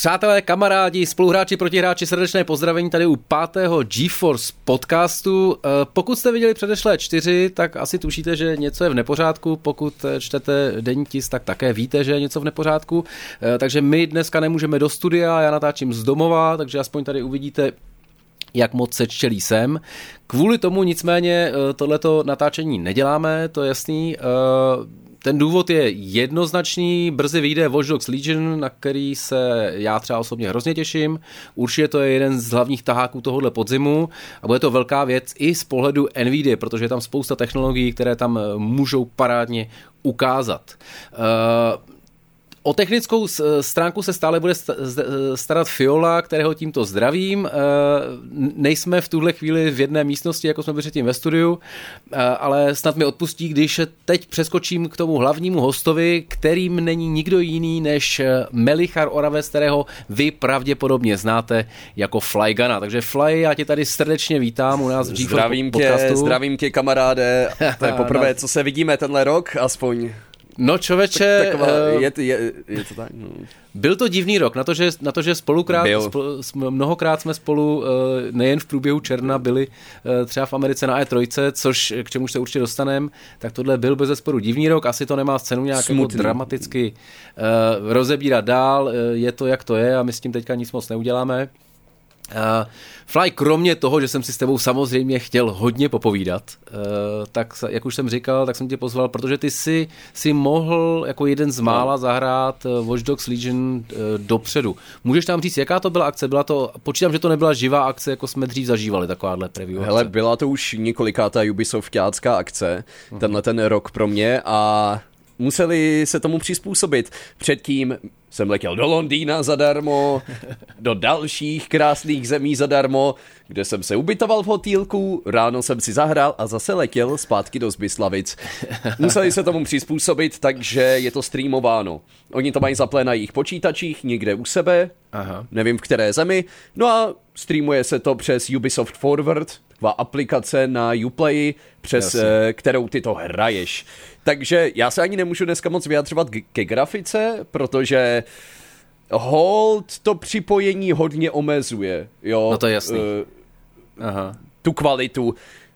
Přátelé, kamarádi, spoluhráči, protihráči, srdečné pozdravení tady u pátého GeForce podcastu. Eh, pokud jste viděli předešlé čtyři, tak asi tušíte, že něco je v nepořádku. Pokud čtete denní tisk, tak také víte, že je něco v nepořádku. Eh, takže my dneska nemůžeme do studia, já natáčím z domova, takže aspoň tady uvidíte jak moc se čelí sem. Kvůli tomu nicméně eh, tohleto natáčení neděláme, to je jasný ten důvod je jednoznačný, brzy vyjde Watch Dogs Legion, na který se já třeba osobně hrozně těším. Určitě to je jeden z hlavních taháků tohohle podzimu a bude to velká věc i z pohledu NVIDIA, protože je tam spousta technologií, které tam eh, můžou parádně ukázat. Uh, O technickou stránku se stále bude starat Fiola, kterého tímto zdravím. Eh, nejsme v tuhle chvíli v jedné místnosti, jako jsme byli předtím ve studiu, eh, ale snad mi odpustí, když teď přeskočím k tomu hlavnímu hostovi, kterým není nikdo jiný než eh, Melichar Oraves, kterého vy pravděpodobně znáte jako Flygana. Takže Fly, já tě tady srdečně vítám u nás v Zdravím tě, zdravím tě kamaráde. To je poprvé, co se vidíme tenhle rok, aspoň. No čověče, tak, taková, uh, je, je, je to tak, no. Byl to divný rok, na to, že, na to, že spolukrát, spolu, mnohokrát jsme spolu uh, nejen v průběhu června byli uh, třeba v Americe na E3, což k čemu se určitě dostaneme, tak tohle byl bez zesporu divný rok, asi to nemá cenu nějak jako dramaticky uh, rozebírat dál, uh, je to jak to je a my s tím teďka nic moc neuděláme. Uh, Fly, kromě toho, že jsem si s tebou samozřejmě chtěl hodně popovídat, uh, tak jak už jsem říkal, tak jsem tě pozval, protože ty si, si mohl jako jeden z mála zahrát Watch Dogs Legion uh, dopředu. Můžeš nám říct, jaká to byla akce? Byla to, počítám, že to nebyla živá akce, jako jsme dřív zažívali, takováhle preview Hele, akce. byla to už několikátá Ubisoftácká akce, uh-huh. tenhle ten rok pro mě a museli se tomu přizpůsobit. Předtím jsem letěl do Londýna zadarmo, do dalších krásných zemí zadarmo, kde jsem se ubytoval v hotýlku, ráno jsem si zahrál a zase letěl zpátky do Zbyslavic. Museli se tomu přizpůsobit, takže je to streamováno. Oni to mají zaplé na jejich počítačích, někde u sebe, Aha. nevím v které zemi, no a streamuje se to přes Ubisoft Forward, taková aplikace na Uplay, přes Jasně. Eh, kterou ty to hraješ. Takže já se ani nemůžu dneska moc vyjadřovat ke grafice, protože hold to připojení hodně omezuje. Jo? No to je jasný. Uh, Aha. Tu kvalitu.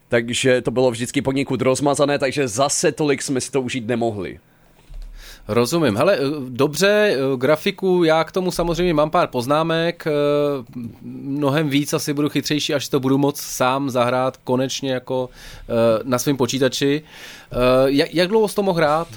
Takže to bylo vždycky poněkud rozmazané, takže zase tolik jsme si to užít nemohli. Rozumím. Hele, eh, dobře, eh, grafiku, já k tomu samozřejmě mám pár poznámek, eh, mnohem víc asi budu chytřejší, až to budu moc sám zahrát konečně jako na svém počítači. Jak, dlouho jsi to mohl hrát?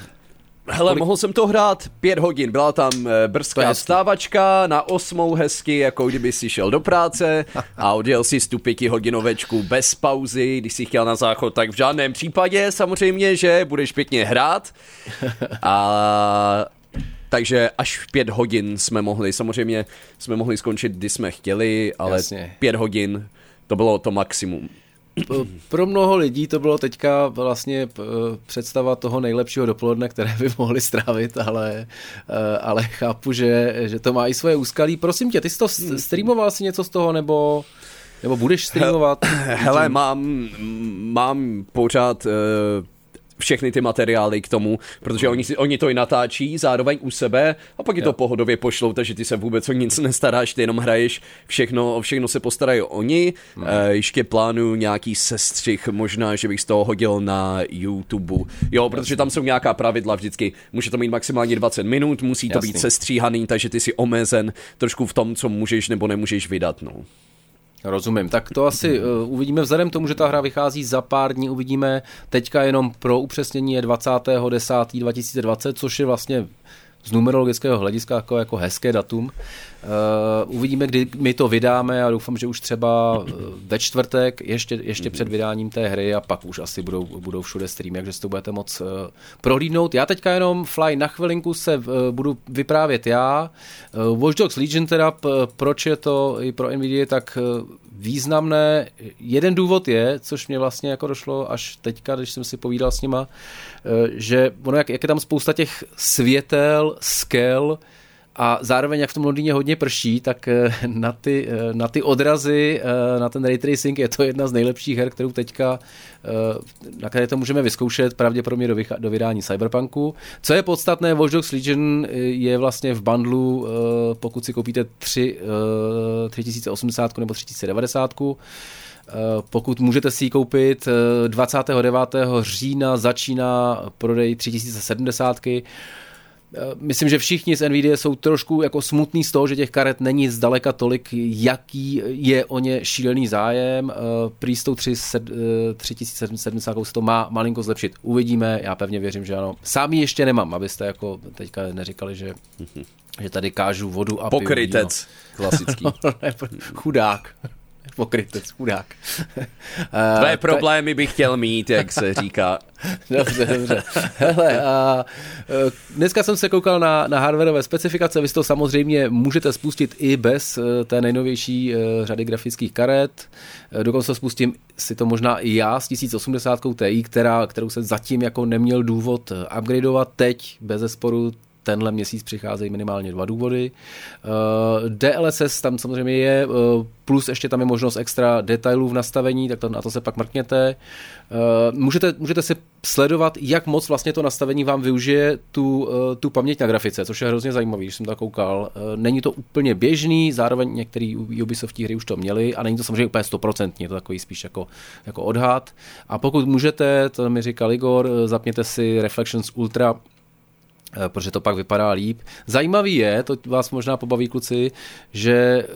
Hele, Kolik... mohl jsem to hrát pět hodin, byla tam e, brzká vstávačka na osmou hezky, jako kdyby si šel do práce a odjel si tu pětihodinovečku bez pauzy, když si chtěl na záchod, tak v žádném případě. Samozřejmě, že budeš pěkně hrát. A takže až v pět hodin jsme mohli, samozřejmě jsme mohli skončit, kdy jsme chtěli, ale Jasně. pět hodin to bylo to maximum pro mnoho lidí to bylo teďka vlastně představa toho nejlepšího dopoledne, které by mohli strávit, ale, eh, ale chápu, že, že to má i svoje úskalí. Prosím tě, ty jsi to streamoval si něco z toho, nebo... Nebo budeš streamovat? Hele, mám, mám pořád uh, všechny ty materiály k tomu, protože oni, oni to i natáčí zároveň u sebe a pak je to pohodově pošlou, takže ty se vůbec o nic nestaráš, ty jenom hraješ, všechno, o všechno se postarají oni. Hmm. E, ještě plánuju nějaký sestřih, možná, že bych z toho hodil na YouTube. Jo, protože tam jsou nějaká pravidla vždycky. Může to mít maximálně 20 minut, musí to Jasný. být sestříhaný, takže ty si omezen trošku v tom, co můžeš nebo nemůžeš vydat. No. Rozumím. Tak to asi uh, uvidíme vzhledem tomu, že ta hra vychází za pár dní. Uvidíme teďka jenom pro upřesnění je 20.10.2020, což je vlastně z numerologického hlediska jako, jako hezké datum. Uh, uvidíme, kdy my to vydáme a doufám, že už třeba eh, ve čtvrtek, ještě, ještě před vydáním té hry a pak už asi budou, budou všude streamy, takže si to budete moc uh, prohlídnout. Já teďka jenom Fly na chvilinku se uh, budu vyprávět já. Watch Dogs Legion teda, proč je to i pro Nvidia tak významné. Jeden důvod je, což mě vlastně jako došlo až teďka, když jsem si povídal s nima, že ono, jak, jak je tam spousta těch světel, skel, A zároveň, jak v tom Londýně hodně prší, tak eh, na ty, eh, na ty odrazy, eh, na ten ray tracing je to jedna z nejlepších her, kterou teďka, na které to můžeme vyzkoušet pravděpodobně do, do vydání Cyberpunku. Co je podstatné, Watch Dogs Legion je vlastně v bundlu, pokud si koupíte 3, 3080 nebo 3090, pokud můžete si ji koupit, 29. října začíná prodej 3070. Eh, myslím, že všichni z NVIDIA jsou trošku jako smutný z toho, že těch karet není zdaleka tolik, jaký je o ně šílený zájem. Eh, prý s tou 3770 se to má malinko zlepšit. Uvidíme, já pevně věřím, že ano. Sám ještě nemám, abyste jako teďka neříkali, že že tady kážu vodu a Pokrytec, pivo, klasický. Chudák pokrytec, chudák. Tvé problémy bych chtěl mít, jak se říká. dobře, dobře. Hele, a, e, dneska jsem se koukal na, na hardwareové specifikace, vy to samozřejmě můžete spustit i bez e, té nejnovější e, řady grafických karet. Dokonce spustím si to možná i já s 1080 Ti, která, kterou se zatím jako neměl důvod upgradeovat. Teď bez zesporu tenhle měsíc přicházejí minimálně dva důvody. Uh, DLSS tam samozřejmě je, uh, plus ještě tam je možnost extra detailů v nastavení, tak to, na to se pak mrkněte. Uh, můžete, můžete si sledovat, jak moc vlastně to nastavení vám využije tu, tu paměť na grafice, což je hrozně zajímavý, když jsem to koukal. Není to úplně běžný, zároveň některé Ubisoft hry už to měli a není to samozřejmě úplně stoprocentní, je to takový spíš jako, jako odhad. A pokud můžete, to mi říkal Igor, zapněte si Reflections Ultra, Eh, protože to pak vypadá líp. Zajímavý je, to vás možná pobaví kluci, že eh,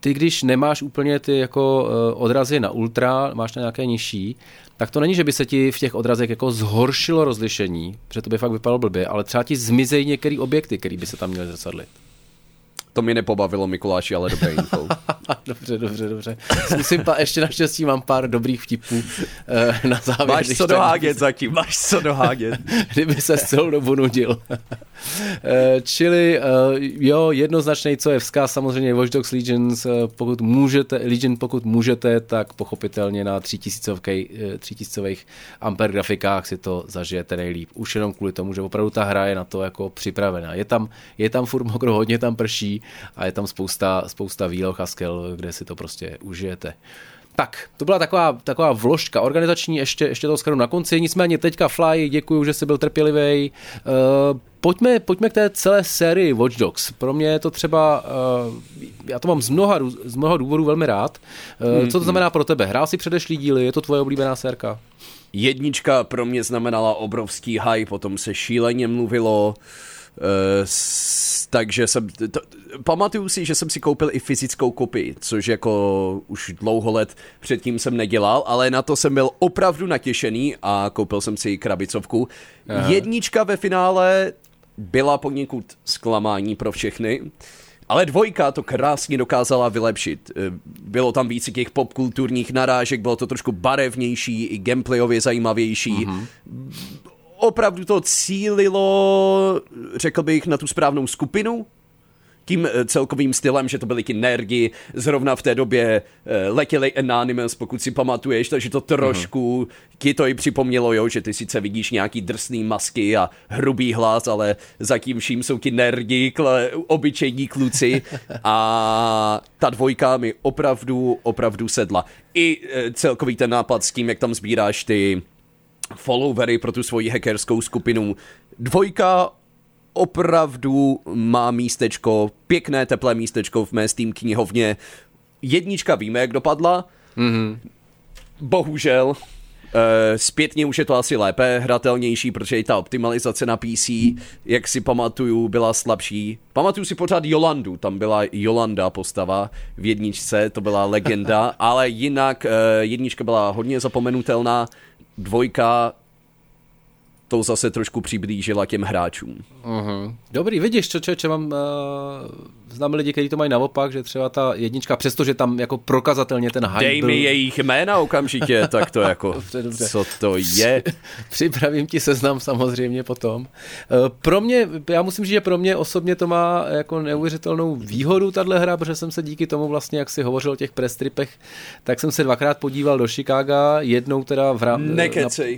ty, když nemáš úplně ty jako eh, odrazy na ultra, máš na nějaké nižší, tak to není, že by se ti v těch odrazech jako zhoršilo rozlišení, protože to by fakt vypadalo blbě, ale třeba ti zmizejí některé objekty, které by se tam měly zrcadlit. To mě nepobavilo, Mikuláši, ale dobré info. dobře, dobře, dobře. Zkusím, pa, ještě naštěstí mám pár dobrých vtipů uh, na závěr. Máš co dohádět zatím, máš co dohádět. Kdyby se celou dobu nudil. uh, čili, uh, jo, jednoznačný, co je vzkaz, samozřejmě Watch Dogs Legions, pokud můžete, Legion, pokud můžete, tak pochopitelně na 3000, 3000 amper grafikách si to zažijete nejlíp. Už jenom kvůli tomu, že opravdu ta hra je na to jako připravená. Je tam, je tam furt mokro, hodně tam prší, a je tam spousta, spousta výloh a skel, kde si to prostě užijete. Tak, to byla taková, taková vložka organizační, ještě, ještě to skrnu na konci, nicméně teďka Fly, děkuji, že jsi byl trpělivý. Uh, pojďme, pojďme k té celé sérii Watch Dogs. Pro mě je to třeba, uh, já to mám z mnoha, z mnoha důvodů velmi rád. Uh, co to znamená pro tebe? Hrál si předešlý díly, je to tvoje oblíbená sérka? Jednička pro mě znamenala obrovský hype, potom se šíleně mluvilo. Uh, s, takže jsem, to, pamatuju si, že jsem si koupil i fyzickou kopii, což jako už dlouho let předtím jsem nedělal, ale na to jsem byl opravdu natěšený a koupil jsem si krabicovku. Aha. Jednička ve finále byla poněkud zklamání pro všechny. Ale dvojka to krásně dokázala vylepšit. Eh, bylo tam více těch popkulturních narážek, bylo to trošku barevnější, i gameplayově zajímavější. Mm-hmm opravdu to cílilo, řekl bych, na tu správnou skupinu, tím eh, celkovým stylem, že to byli ti nerdi, zrovna v té době eh, letěli Anonymous, pokud si pamatuješ, takže to trošku uh-huh. ti to i připomnělo, jo, že ty sice vidíš nějaký drsný masky a hrubý hlas, ale zatím vším jsou ti nerdi, kle, obyčejní kluci a ta dvojka mi opravdu, opravdu sedla. I eh, celkový ten nápad s tím, jak tam sbíráš ty followery pro tu svoji hackerskou skupinu. Dvojka opravdu má místečko, pěkné teplé místečko v mé Steam knihovně. Jednička víme, jak dopadla. Mm-hmm. Bohužel, Uh, zpětně už je to asi lépe, hratelnější, protože i ta optimalizace na PC, jak si pamatuju, byla slabší. Pamatuju si pořád Jolandu, tam byla Jolanda postava v jedničce, to byla legenda, ale jinak uh, jednička byla hodně zapomenutelná dvojka to zase trošku přiblížila těm hráčům. Uh-huh. Dobrý, vidíš, čo, čo, čo mám uh, znám lidi, kteří to mají naopak, že třeba ta jednička, přestože tam jako prokazatelně ten hype Dej byl... mi jejich jména okamžitě, tak to jako, Dobře, dobře. co to je? Připravím ti seznam samozřejmě potom. Eh, Pro mě, já musím říct, že pro mě osobně to má jako neuvěřitelnou výhodu tahle hra, protože jsem se díky tomu vlastně, jak si hovořil o těch prestripech, tak jsem se dvakrát podíval do Chicaga, jednou teda v rám, na,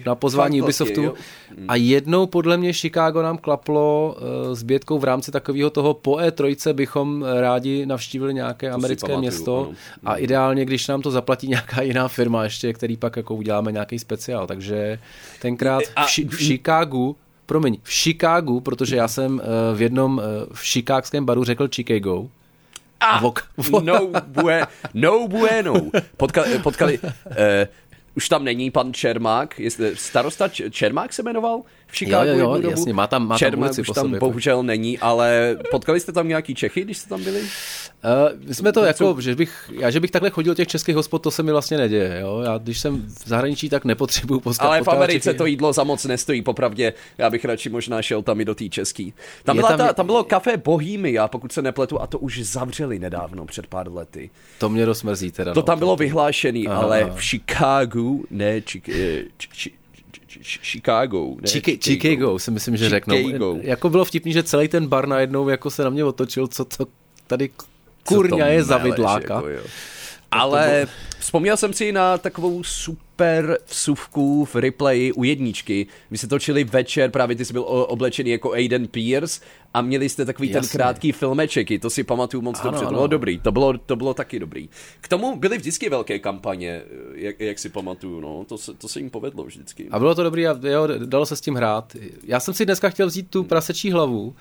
na pozvání Fakt Ubisoftu vlastně, a jednou podle mě Chicago nám klaplo eh, s Bětkou v rámci takového toho po E3 bychom rádi navštívili nějaké americké pamatuju, město ano. a ideálně, když nám to zaplatí nějaká jiná firma ještě, který pak jako uděláme nějaký speciál, takže tenkrát A- v, ši- v Chicagu promiň, v Chicagu, protože já jsem eh, v jednom eh, v chicagském baru řekl Chicago. A, vok- no, bue, no bueno. Potka, potkali, eh, už tam není pan Čermák, jestli starosta Čermák se jmenoval v Chicagu Jo, jo, jo, jednu dobu? jasně, má tam- má tam ulici už tam sobě, bohužel není, ale potkali jste tam nějaký Čechy, když jste tam byli? Uh, my jsme to jako, že bych, já, že bych takhle chodil do těch českých hospod, to se mi vlastně neděje. Jo? Já, když jsem v zahraničí, tak nepotřebuju poskat. Ale v Americe Čechy. to jídlo za moc nestojí, popravdě. Já bych radši možná šel tam i do té český. Tam, byla tam- ta, tam bylo kafe Bohemia, pokud se nepletu, a to už zavřeli nedávno, před pár lety. To mě dost mrzí teda. To no. tam bylo vyhlášený, Aha, ale aha. v Chicagu, ne, Chi- Chi- Chi- Chicago, ne, Chica- Chicago si myslím, že řeknou. Chicago. Jako bylo vtipný, že celý ten bar najednou jako se na mě otočil, co to tady kurňa je za vidláka. jako jo. Ale vzpomněl jsem si na takovou super vsuvku v replayi u jedničky. Vy jste točili večer, právě ty jsi byl oblečený jako Aiden Pierce a měli jste takový ten Jasně. krátký filmeček, to si pamatuju moc Ano, dobře, to bylo dobrý, to bylo, to bylo taky dobrý. K tomu byly vždycky velké kampaně, jak, jak si pamatuju, no, to se, to se jim povedlo vždycky. A bylo to dobrý a jo, dalo se s tím hrát. Já jsem si dneska chtěl vzít tu prasečí hlavu.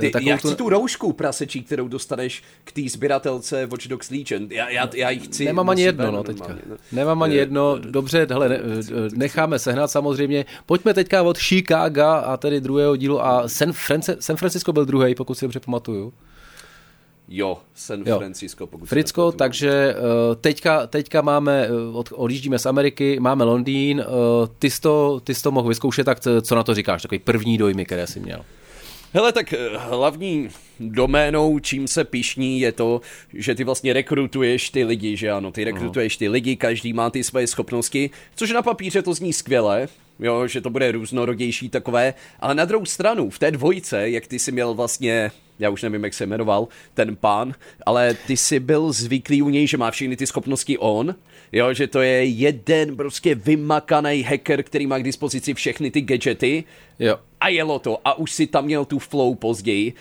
Ty, Takovou já chci tu roušku prasečí, kterou dostaneš k té sběratelce Watch Dogs Legion. Já, já, já ji chci. Nemám ani jedno, no, teďka. normálně, no. Nemám ani Eh, jedno. Dobře, hele, ne, necháme sehnat samozřejmě. Pojďme teďka od Chicago a tedy druhého dílu a San, France, San Francisco byl druhý, pokud si dobře pamatuju. Jo, San Jo. Francisco, pokud Fricko, takže teďka, teďka máme, od, odjíždíme z Ameriky, máme Londýn, ty jsi to, ty jsi to mohl vyzkoušet, tak co- co na to říkáš, takový první dojmy, které jsi měl. Hele, tak eh, hlavní doménou, čím se pišní, je to, že ty vlastně rekrutuješ ty lidi, že ano, ty rekrutuješ ty lidi, každý má ty své schopnosti, což na papíře to zní skvěle, jo, že to bude různorodější takové, ale na druhou stranu, v té dvojce, jak ty si měl vlastně, já už nevím, jak se jmenoval, ten pán, ale ty si byl zvyklý u něj, že má všechny ty schopnosti on, jo, že to je jeden prostě vymakaný hacker, který má k dispozici všechny ty gadgety, Jo. a jelo to a už si tam měl tu flow později.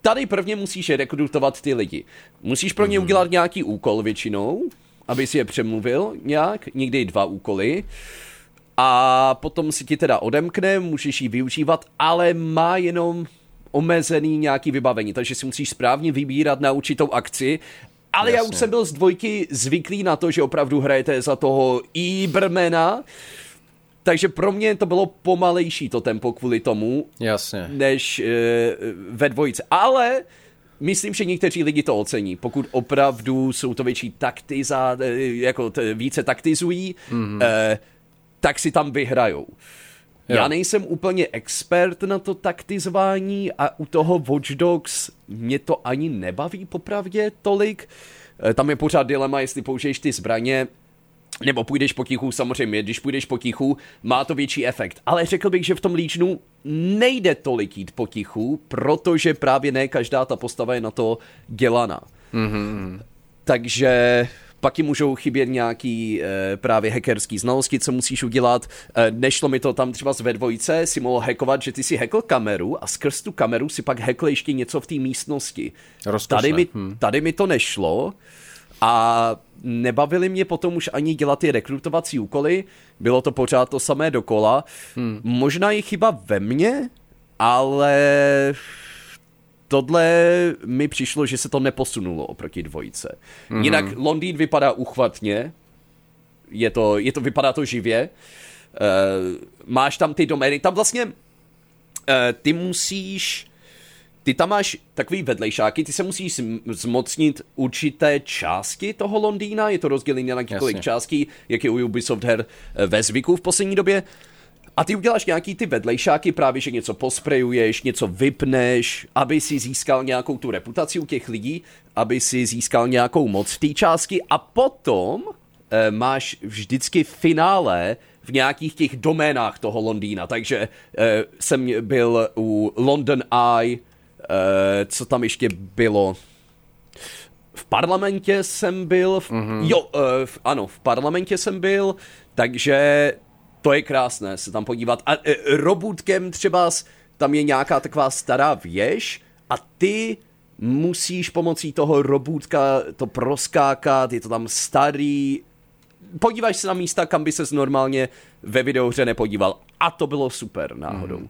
Tady prvně musíš rekrutovat ty lidi. Musíš pro ně Mhm. udělat nějaký úkol většinou, aby si je přemluvil nějak, někdy dva úkoly. A potom si ti teda odemkne, můžeš ji využívat, ale má jenom omezený nějaký vybavení, takže si musíš správně vybírat na určitou akci. Ale já už Jasně. jsem byl z dvojky zvyklý na to, že opravdu hrajete za toho Ibermana, takže pro mě to bylo pomalejší to tempo kvůli tomu, Jasně. než e, ve dvojice. Ale myslím, že někteří lidi to ocení. Pokud opravdu jsou to větší taktiza, e, jako t, více taktizují, mm-hmm. e, tak si tam vyhrajou. Jo. Já nejsem úplně expert na to taktizování a u toho Watch Dogs mě to ani nebaví popravdě tolik. E, Tam je pořád dilema, jestli použiješ ty zbraně, nebo půjdeš potichu, samozřejmě, když půjdeš potichu, má to větší efekt. Ale řekl bych, že v tom Legionu nejde tolik jít potichu, protože právě ne každá ta postava je na to dělaná. Mm-hmm. Takže pak ti můžou chybět nějaký e, právě hackerský znalosti, co musíš udělat. E, nešlo mi to tam třeba ve dvojice, si mohl hackovat, že ty si hackl kameru a skrz tu kameru si pak hackl ještě něco v té místnosti. Rozkošné, Tady mi, hm. tady mi to nešlo a nebavili mě potom už ani dělat ty rekrutovací úkoly, bylo to pořád to samé dokola. Hmm. Možná je chyba ve mně, ale tohle mi přišlo, že se to neposunulo oproti dvojice. Mm-hmm. Jinak Londýn vypadá uchvatně, je to, je to, vypadá to živě, uh, máš tam ty domény, tam vlastně uh, ty musíš ty tam máš takový vedlejšáky, ty se musíš zm- zmocnit určité části toho Londýna, je to rozdělené na několik částí, jak je u Ubisoft her eh, ve zvyku v poslední době. A ty uděláš nějaký ty vedlejšáky, právě že něco posprejuješ, něco vypneš, aby si získal nějakou tu reputaci u těch lidí, aby si získal nějakou moc v té částky a potom e, máš vždycky finále v nějakých těch doménách toho Londýna. Takže e, jsem byl u London Eye, e, co tam ještě bylo? V parlamentě jsem byl, v, mm-hmm. jo, e, v, ano, v parlamentě jsem byl, takže to je krásné se tam podívat. A e, robůtkem třeba tam je nějaká taková stará věž a ty musíš pomocí toho robůtka to proskákat, je to tam starý, podíváš se na místa, kam by ses normálně ve videohře nepodíval. A to bylo super náhodou. Mm.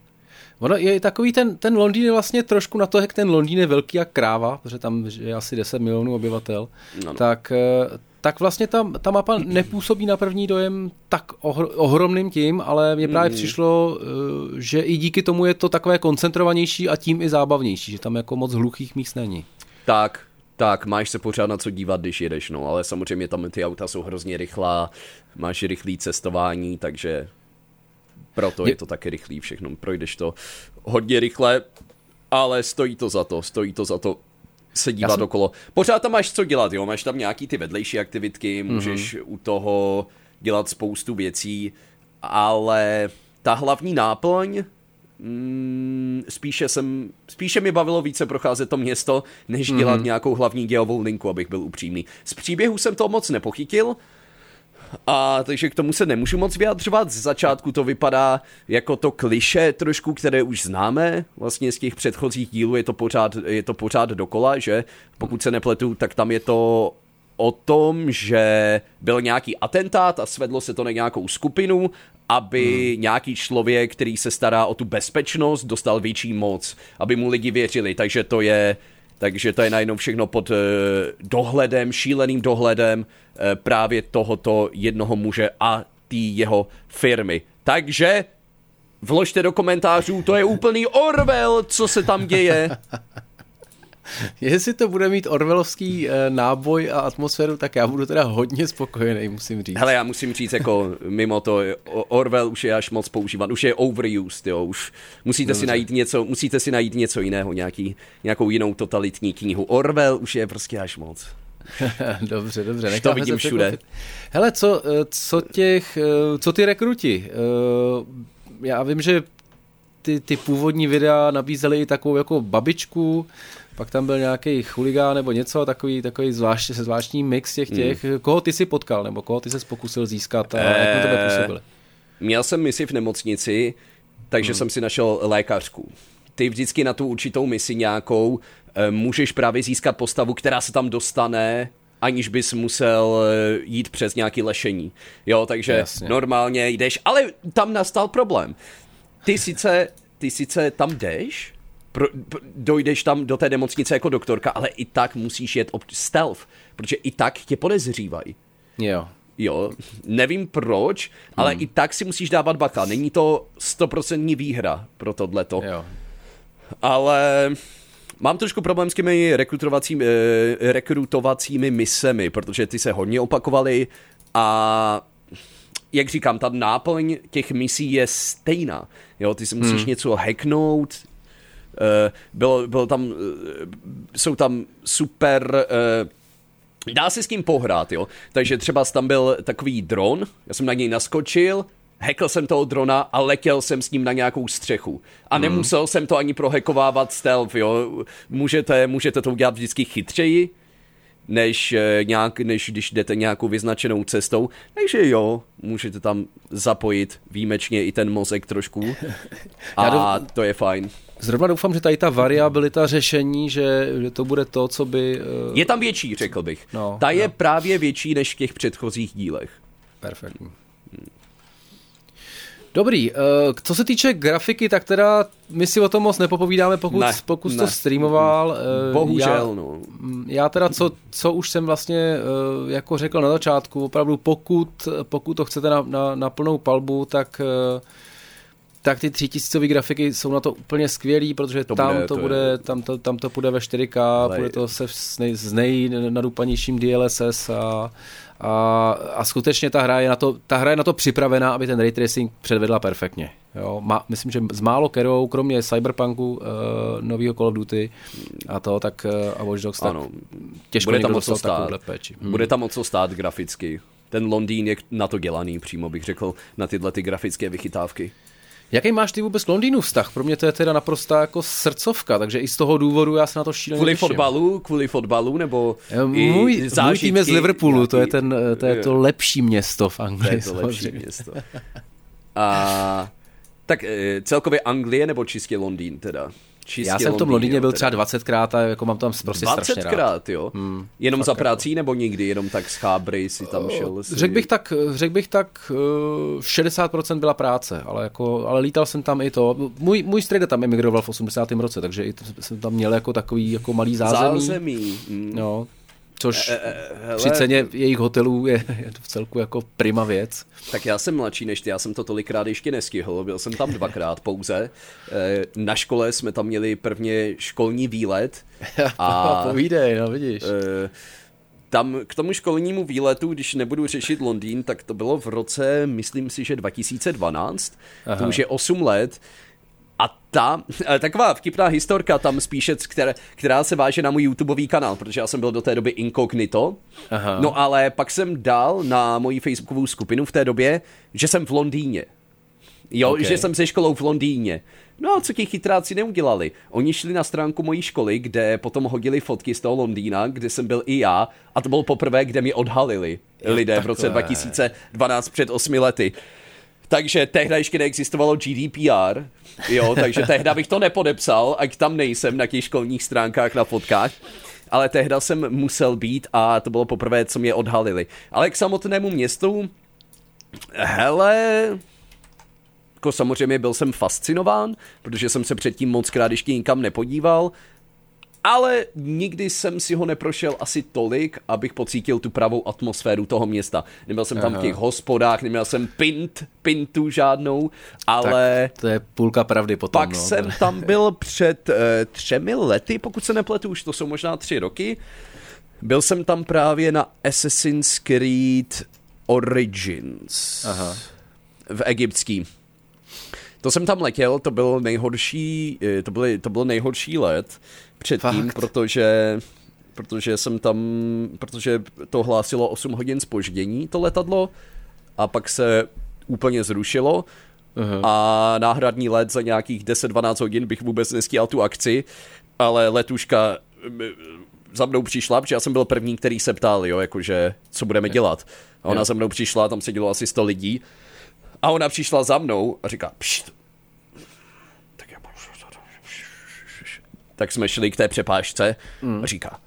Ono je takový ten, ten Londýn je vlastně trošku na to, jak ten Londýn je velký jak kráva, protože tam je asi 10 milionů obyvatel, no, no. tak eh, tak vlastně ta, ta mapa nepůsobí na první dojem tak ohr, ohromným tím, ale mně právě mm. přišlo, eh, že i díky tomu je to takové koncentrovanější a tím i zábavnější, že tam jako moc hluchých míst není. Tak, tak, máš se pořád na co dívat, když jedeš, no, ale samozřejmě tam ty auta jsou hrozně rychlá, máš rychlý cestování, takže proto je, je to taky rychlý všechno, projdeš to hodně rychle, ale stojí to za to, stojí to za to se dívat jsem... okolo. Pořád tam máš co dělat, jo, máš tam nějaký ty vedlejší aktivitky, mhm. můžeš mm-hmm. u toho dělat spoustu věcí, ale ta hlavní náplň, mm, spíše, jsem, spíše mi bavilo více procházet to město, než mm-hmm. dělat nějakou hlavní dějovou linku, abych byl upřímný. Z příběhu jsem to moc nepochytil, a takže k tomu se nemůžu moc vyjadřovat. Z začátku to vypadá jako to kliše trošku, které už známe vlastně z těch předchozích dílů. Je to pořád, je to pořád dokola, že pokud se nepletu, tak tam je to o tom, že byl nějaký atentát a svedlo se to na nějakou skupinu, aby hmm. nějaký člověk, který se stará o tu bezpečnost, dostal větší moc, aby mu lidi věřili. Takže to je takže to je najednou všechno pod uh, dohledem, šíleným dohledem uh, právě tohoto jednoho muže a té jeho firmy. Takže vložte do komentářů, to je úplný Orwell, co se tam děje. Jestli to bude mít orvelovský e, náboj a atmosféru, tak já budu teda hodně spokojený, musím říct. Hele, já musím říct, jako mimo to, Orwell už je až moc používan, už je overused, jo, už musíte Dobře. si najít něco, musíte si najít něco jiného, nějaký, nějakou jinou totalitní knihu. Orwell už je prostě až moc. dobře, dobře. to vidím všude. Hele, co, e, co těch, e, co ty rekruti? Já vím, že ty, ty původní videa nabízely i takovou jako babičku, pak tam byl nějaký chuligán nebo něco, takový, takový zvlášť, zvláštní mix těch hmm. těch. Hmm. Koho ty si potkal, nebo koho ty se pokusil získat a eee, jak na tebe působili? Měl jsem misi v nemocnici, takže hmm. jsem si našel lékařku. Ty vždycky na tu určitou misi nějakou e, můžeš právě získat postavu, která se tam dostane aniž bys musel e, jít přes nějaký lešení. Jo, takže Jasně. normálně jdeš, ale tam nastal problém. Ty sice, ty sice tam jdeš, pro, dojdeš tam do té nemocnice jako doktorka, ale i tak musíš jet ob- stealth, protože i tak tě podezřívají. Jo. Jo, nevím proč, ale hmm. i tak si musíš dávat bacha. Není to stoprocentní výhra pro tohleto. Jo. Ale mám trošku problém s těmi rekrutovacími, eh, rekrutovacími misemi, protože ty se hodně opakovaly a jak říkám, ta náplň těch misí je stejná. Jo, ty si musíš hmm. něco hacknout, bylo, bylo tam, eh, jsou tam super eh, dá se s tím pohrát, jo. Takže třeba tam byl takový dron, já jsem na něj naskočil, hackl jsem toho drona a letěl jsem s ním na nějakou střechu. A hmm. nemusel jsem to ani prohekovávat stealth, jo. Můžete, můžete to udělat vždycky chytřeji, než, nějak, než když jdete nějakou vyznačenou cestou. Takže jo, můžete tam zapojit výjimečně i ten mozek trošku. A to je fajn. Zrovna doufám, že tady ta variabilita řešení, že, to bude to, co by... Uh... Je tam větší, řekl bych. No, ta je no. právě větší než v těch předchozích dílech. Perfektní. Dobrý, uh, co se týče grafiky, tak teda my si o tom moc nepopovídáme, pokud, ne, pokud ne. to streamoval. Uh, Bohužel, já, no. Mm, já teda, co, co už jsem vlastně uh, jako řekl na začátku, opravdu pokud, pokud to chcete na, na, na plnou palbu, tak uh, tak ty třítisícové grafiky jsou na to úplně skvělý, protože to tam, bude, to, to bude, je... tam, to, tam to půjde ve 4K, Ale... bude to se s, nej, s nejnadupanějším DLSS a, A, a skutečně ta hra, je na to, ta hra je na to připravená, aby ten ray tracing předvedla perfektně. Jo, má, myslím, že s málo kerou, kromě Cyberpunku, uh, nového Call of Duty a to, tak uh, a Watch Dogs, tak ano. těžko Bude tam o co stát. péči. Hmm. Bude tam o co stát graficky. Ten Londýn je na to dělaný přímo, bych řekl, na tyhle ty grafické vychytávky. Jaký máš ty vůbec Londýnu vztah? Pro mě to je teda naprosto jako srdcovka, takže i z toho důvodu já se na to šíleně Kvůli fotbalu, kvůli fotbalu, nebo můj, můj tým je z Liverpoolu, nějaký... to je, ten, to je to lepší město v Anglii. To je to lepší město. A tak eh, celkově Anglie nebo čistě Londýn teda? Čistě Já jsem v tom Londýně byl třeba 20krát a jako mám tam prostě 20 strašně rád. jo? Hmm, Jenom za prací jako. nebo nikdy? Jenom tak z chábry si tam šel? Si... Řekl bych tak, řek bych tak 60% eh, byla práce, ale, jako, ale lítal jsem tam i to. Můj, můj strejda tam emigroval v 80. roce, takže i jsem tam měl jako takový jako malý zázemí. Zázemí. Hmm. No, což e, e, hele, při ceně jejich hotelů je, je to v celku jako prima věc. Tak já jsem mladší než ty, já jsem to tolikrát ještě nestihl, byl jsem tam dvakrát pouze. E, na škole jsme tam měli prvně školní výlet. A Povídej, no vidíš. E, tam k tomu školnímu výletu, když nebudu řešit Londýn, tak to bylo v roce, myslím si, že 2012, Aha. to už je 8 let, a ta, eh, taková vtipná historka tam spíše, která, která se váže na můj YouTubeový kanál, protože já jsem byl do té doby inkognito. Aha. No ale pak jsem dal na moji facebookovou skupinu v té době, že jsem v Londýně. Jo, okay. že jsem se školou v Londýně. No a co ti chytráci neudělali? Oni šli na stránku mojí školy, kde potom hodili fotky z toho Londýna, kde jsem byl i já, a to bylo poprvé, kde mi odhalili lidé v roce 2012 před osmi lety. Takže tehdy ještě neexistovalo GDPR, jo, takže tehdy bych to nepodepsal, ať tam nejsem na těch školních stránkách na fotkách ale tehda jsem musel být a to bylo poprvé, co mě odhalili. Ale k samotnému městu, hele, jako samozřejmě byl jsem fascinován, protože jsem se předtím moc krát ještě nikam nepodíval ale nikdy jsem si ho neprošel asi tolik, abych pocítil tu pravou atmosféru toho města. Neměl jsem tam v těch hospodách, neměl jsem pint, pintu žádnou, ale... Tak to je půlka pravdy potom. Pak no. jsem tam byl před uh, třemi lety, pokud se nepletu, už to jsou možná tři roky. Byl jsem tam právě na Assassin's Creed Origins. Aha. V egyptský. To jsem tam letěl, to byl nejhorší, eh, to, byly, to byl nejhorší let předtím, Fakt? protože protože jsem tam, protože to hlásilo 8 hodin spoždění, to letadlo, a pak se úplně zrušilo uh-huh. a náhradní let za nějakých 10-12 hodin bych vůbec nestíhal tu akci, ale letuška za mnou přišla, protože já jsem byl první, který se ptal, jo, jakože, co budeme dělat. A ona za mnou přišla, tam sedělo asi 100 lidí, a ona přišla za mnou a říká, pšt, tak jsme šli k té přepážce mm. a říká,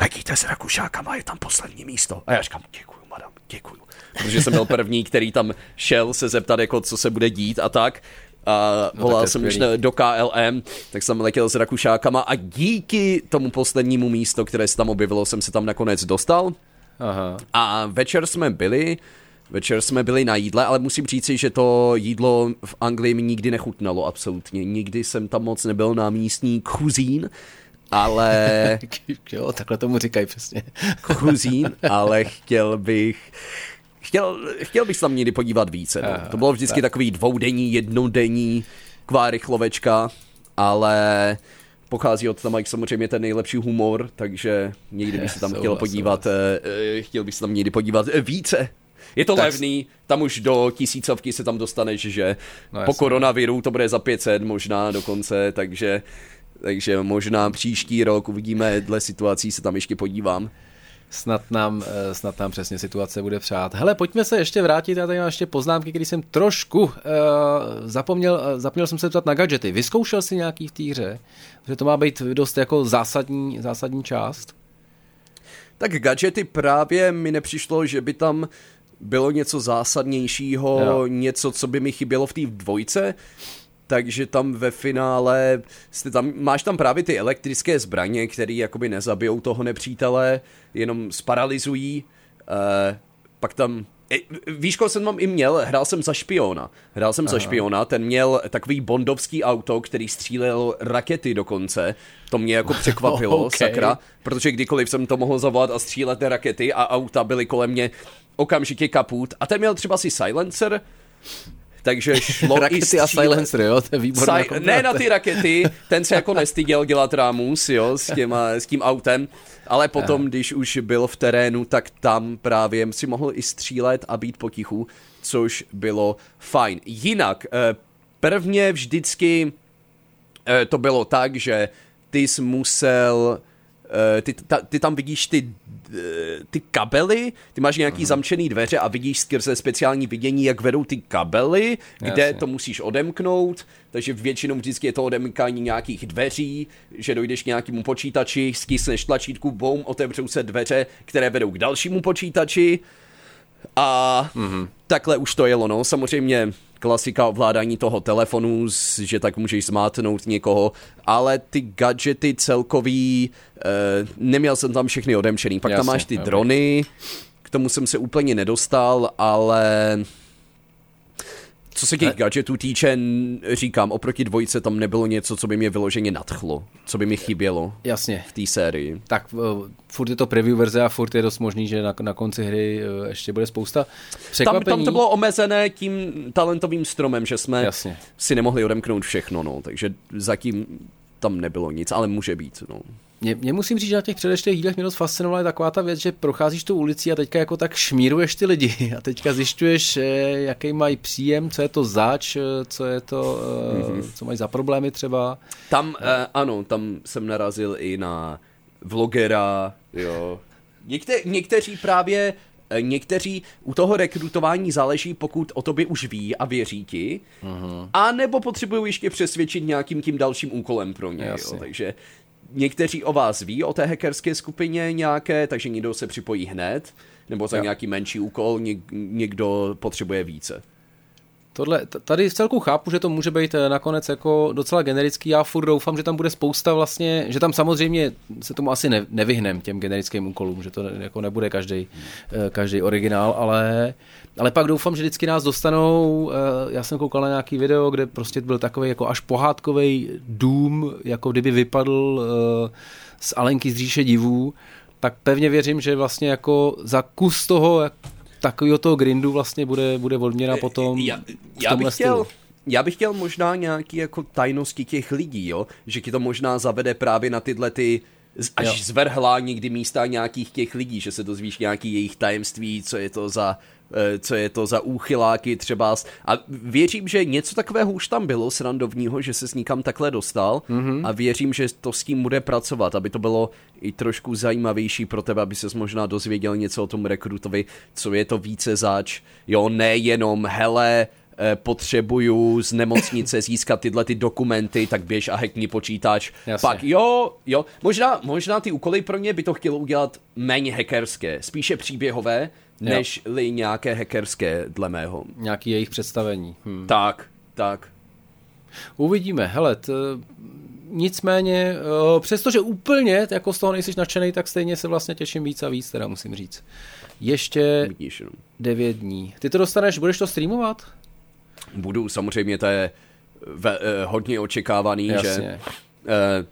letíte s Rakušákama, je tam poslední místo. A já říkám, děkuju, madam, děkuju. Protože jsem byl první, který tam šel se zeptat, jako, co se bude dít a tak. A no, volal jsem už do KLM, tak jsem letěl s Rakušákama a díky tomu poslednímu místu, které se tam objevilo, jsem se tam nakonec dostal. Aha. A večer jsme byli Večer jsme byli na jídle, ale musím říci, že to jídlo v Anglii mi nikdy nechutnalo absolutně. Nikdy jsem tam moc nebyl na místní kuzín, ale... jo, takhle tomu říkají přesně. kuzín, ale chtěl bych... Chtěl, chtěl bych se tam někdy podívat více. No. To bylo vždycky tak. takový dvoudenní, jednodenní kvá rychlovečka, ale pochází od tam samozřejmě ten nejlepší humor, takže někdy bych se tam chtěl podívat, eh, eh, chtěl bych se tam někdy podívat více je to tak... levný, tam už do tisícovky se tam dostaneš, že no, po koronaviru to bude za 500 možná dokonce, takže, takže možná příští rok uvidíme, dle situací se tam ještě podívám snad nám, eh, snad nám přesně situace bude přát. Hele, pojďme se ještě vrátit, já tady mám ještě poznámky, které jsem trošku uh, zapomněl, uh, zapomněl jsem se ptat na gadgety. Vyzkoušel jsi nějaký v té hře? Že to má být dost jako zásadní, zásadní část? Tak gadgety právě mi nepřišlo, že by tam bylo něco zásadnějšího, jo. něco, co by mi chybělo v té dvojce, takže tam ve finále jste tam, máš tam právě ty elektrické zbraně, které jakoby nezabijou toho nepřítele, jenom sparalizují. Uh, pak tam Víš, koho jsem tam i měl? Hrál jsem za špiona. Hrál jsem Aha. za špiona, ten měl takový bondovský auto, který střílel rakety dokonce. To mě jako překvapilo, okay. sakra, protože kdykoliv jsem to mohl zavolat a střílet ty rakety a auta byly kolem mě okamžitě kaput. A ten měl třeba si silencer, takže šlo rakety i střílet... a silencer, jo, to je výborné. Si... Ne na ty rakety, ten se jako nestyděl dělat rámus, jo, s, těma, s tím autem, ale potom, Aha. když už byl v terénu, tak tam právě si mohl i střílet a být potichu, což bylo fajn. Jinak, eh, prvně vždycky eh, to bylo tak, že ty jsi musel Eh, ty, ta, ty tam vidíš ty, eh, ty kabely, ty máš nějaký uh-huh. zamčený dveře a vidíš skrze speciální vidění, jak vedou ty kabely, kde Jasně. to musíš odemknout, takže většinou vždycky je to odemkání nějakých dveří, že dojdeš k nějakému počítači, skysneš tlačítku, boum, otevřou se dveře, které vedou k dalšímu počítači a mm-hmm. takhle už to jelo, no. Samozřejmě klasika ovládání toho telefonu, že tak můžeš zmátnout někoho, ale ty gadgety celkový, eh, neměl jsem tam všechny odemčený. Pak Jasně, tam máš ty okay. drony, k tomu jsem se úplně nedostal, ale co se těch gadgetů týče, říkám, oproti dvojce tam nebylo něco, co by mě vyloženě nadchlo, co by mi chybělo Jasně. v té sérii. Tak uh, furt je to preview verze a furt je dost možný, že na, na konci hry uh, ještě bude spousta překvapení. Tam, tam to bylo omezené tím talentovým stromem, že jsme Jasně. si nemohli odemknout všechno, no, takže zatím tam nebylo nic, ale může být. No. Mě, mě musím říct, že na těch předešlých dílech mě dost fascinovala taková ta věc, že procházíš tu ulici a teďka jako tak šmíruješ ty lidi a teďka zjišťuješ, eh, jaký mají příjem, co je to zač, eh, co je to, mm-hmm. co mají za problémy třeba. Tam, eh, ano, tam jsem narazil i na vlogera, jo. Někte, někteří právě Někteří u toho rekrutování záleží, pokud o tobě už ví a věří ti, uh-huh. a nebo potřebují ještě přesvědčit nějakým tím dalším úkolem pro ně. Jo. Takže někteří o vás ví, o té hackerské skupině nějaké, takže někdo se připojí hned, nebo za jo. nějaký menší úkol něk, někdo potřebuje více. Tohle, tady v celku chápu, že to může být eh, nakonec jako docela generický. Já furt doufám, že tam bude spousta vlastně, že tam samozřejmě se tomu asi ne, nevyhnem těm generickým úkolům, že to jako nebude každý, eh, každý originál, ale, ale pak doufám, že vždycky nás dostanou, eh, já jsem koukal na nějaký video, kde prostě byl takový jako až pohádkový dům, jako kdyby vypadl z Alenky z říše divů, tak pevně věřím, že vlastně jako za kus toho, takového toho grindu vlastně bude, bude odměna potom já, já bych chtěl, já bych chtěl možná nějaký jako tajnosti těch lidí, jo? že ti to možná zavede právě na tyhle ty až jo. zvrhlá někdy místa nějakých těch lidí, že se dozvíš nějaký jejich tajemství, co je to za Eh, co je to za úchyláky třeba. A věřím, že něco takového už tam bylo srandovního, že se s nikam takhle dostal mm-hmm. a věřím, že to s tím bude pracovat, aby to bylo i trošku zajímavější pro tebe, aby ses možná dozvěděl něco o tom rekrutovi, co je to více zač. Jo, nejenom hele, eh, potřebuju z nemocnice získat tyhle ty dokumenty, tak běž a hackni počítač. Jasně. Pak jo, jo, možná, možná ty úkoly pro ně by to chtělo udělat méně hackerské, spíše příběhové, než-li nějaké hackerské, dle mého. Nějaký jejich představení. Hm. Tak, tak. Uvidíme. Hele, t, nicméně, eh, přestože úplně jako z toho nejsi nadšený, tak stejně se vlastně těším víc a víc, teda musím říct. Ještě Vidíš, no. devět dní. Ty to dostaneš, budeš to streamovat? Budu, samozřejmě to je ve, eh, hodně očekávaný, Jasně. že eh,